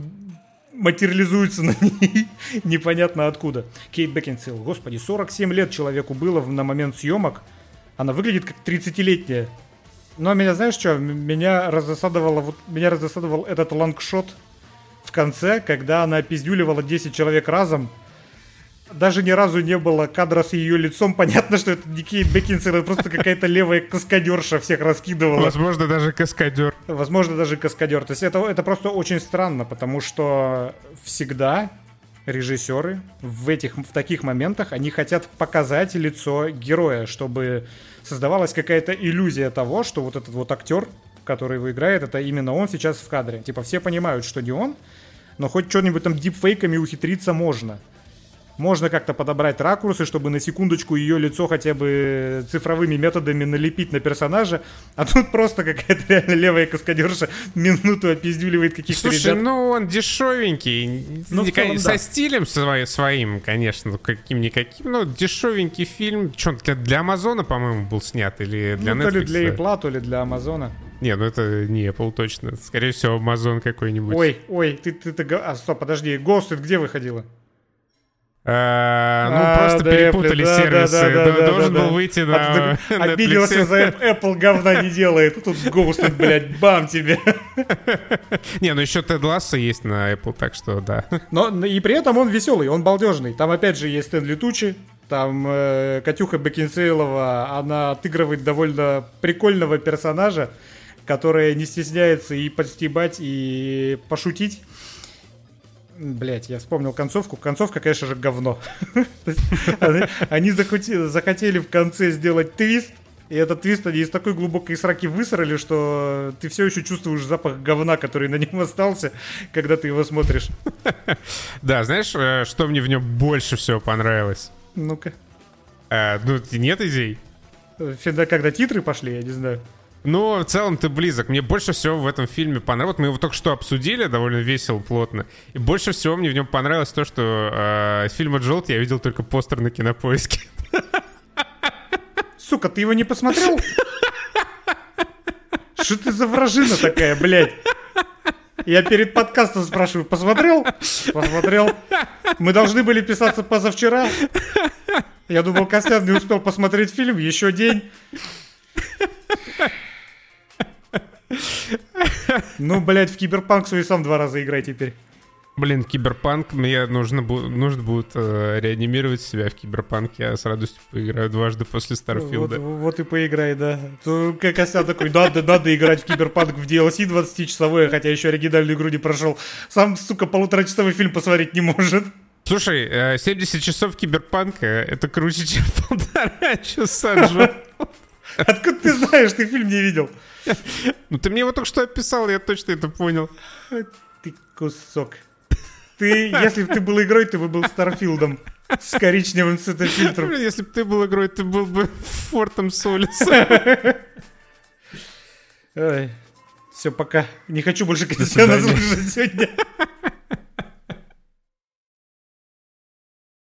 материализуется на ней непонятно откуда. Кейт Бекинсейл, господи, 47 лет человеку было на момент съемок, она выглядит как 30-летняя. Но меня, знаешь что, меня разосадовало, вот, меня разосадовал этот long shot в конце, когда она пиздюливала 10 человек разом. Даже ни разу не было кадра с ее лицом. Понятно, что это не Кейт Бекинсейл, это просто какая-то левая каскадерша всех раскидывала. Возможно, даже каскадер. Возможно, даже каскадер. То есть это, это просто очень странно, потому что всегда режиссеры в этих в таких моментах они хотят показать лицо героя, чтобы создавалась какая-то иллюзия того, что вот этот вот актер, который его играет, это именно он сейчас в кадре. Типа все понимают, что не он, но хоть что-нибудь там дипфейками ухитриться можно. Можно как-то подобрать ракурсы, чтобы на секундочку ее лицо хотя бы цифровыми методами налепить на персонажа, а тут просто какая-то реально левая каскадерша минуту опиздюливает каких-то Слушай, ребят. ну он дешевенький, Ну, целом, со да. стилем свои- своим, конечно, ну, каким-никаким, но дешевенький фильм. Че, для, для Амазона, по-моему, был снят или для ну, то ли Netflix? для Apple, то ли для Амазона. Не, ну это не Apple точно. Скорее всего, Amazon какой-нибудь. Ой, ой, ты, ты, ты, а, стоп, подожди, Ghosted где выходила? А, ну, А, просто да, перепутали Apple, да, сервисы. да, да, Д- да, Должен да, был выйти на ты так Обиделся Netflix. за App- Apple говна не делает. Тут Ghosted, блядь, бам тебе. Не, ну еще Тед Лассо есть на Apple, так что да. Но но и при этом он веселый, он балдежный. Там опять же есть Стэнли Тучи, там э, Катюха Бекинсейлова, она отыгрывает довольно прикольного персонажа, которая не стесняется и подстебать, и пошутить. Блять, я вспомнил концовку. Концовка, конечно же, говно. Они- захотели в конце сделать твист, и этот твист они из такой глубокой сраки высрали, что ты все еще чувствуешь запах говна, который на нем остался, когда ты его смотришь. Да, знаешь, э, что мне в нем больше всего понравилось? Ну-ка. Э, Ну, нет идей? Всегда, когда титры пошли, я не знаю. Ну, в целом ты близок. Мне больше всего в этом фильме понравилось. Мы его только что обсудили довольно весело, плотно. И больше всего мне в нем понравилось то, что э, фильма Джолт я видел только постер на кинопоиске. Сука, ты его не посмотрел? Что ты за вражина такая, блядь? Я перед подкастом спрашиваю, посмотрел? Посмотрел. Мы должны были писаться позавчера. Я думал, Костян не успел посмотреть фильм, еще день. Ну, блядь, в Киберпанк свой сам два раза играй теперь. Блин, киберпанк, мне нужно, бу- нужно будет э, реанимировать себя в киберпанк. Я с радостью поиграю дважды после Вот, Старфилда. вот и поиграй, да. То, как Костян такой, надо, надо играть в Киберпанк в DLC 20-часовой, хотя еще оригинальную игру не прошел. Сам, сука, полуторачасовой фильм посмотреть не может. Слушай, э, 70 часов киберпанка — это круче, чем полтора часа, Джо. Откуда ты знаешь, ты фильм не видел? Ну ты мне его только что описал, я точно это понял. Ты кусок. Ты, если бы ты был игрой, ты бы был Старфилдом. С коричневым цветофильтром. Блин, если бы ты был игрой, ты был бы Фортом Солис. Все, пока. Не хочу больше Костяна свидания. слушать сегодня.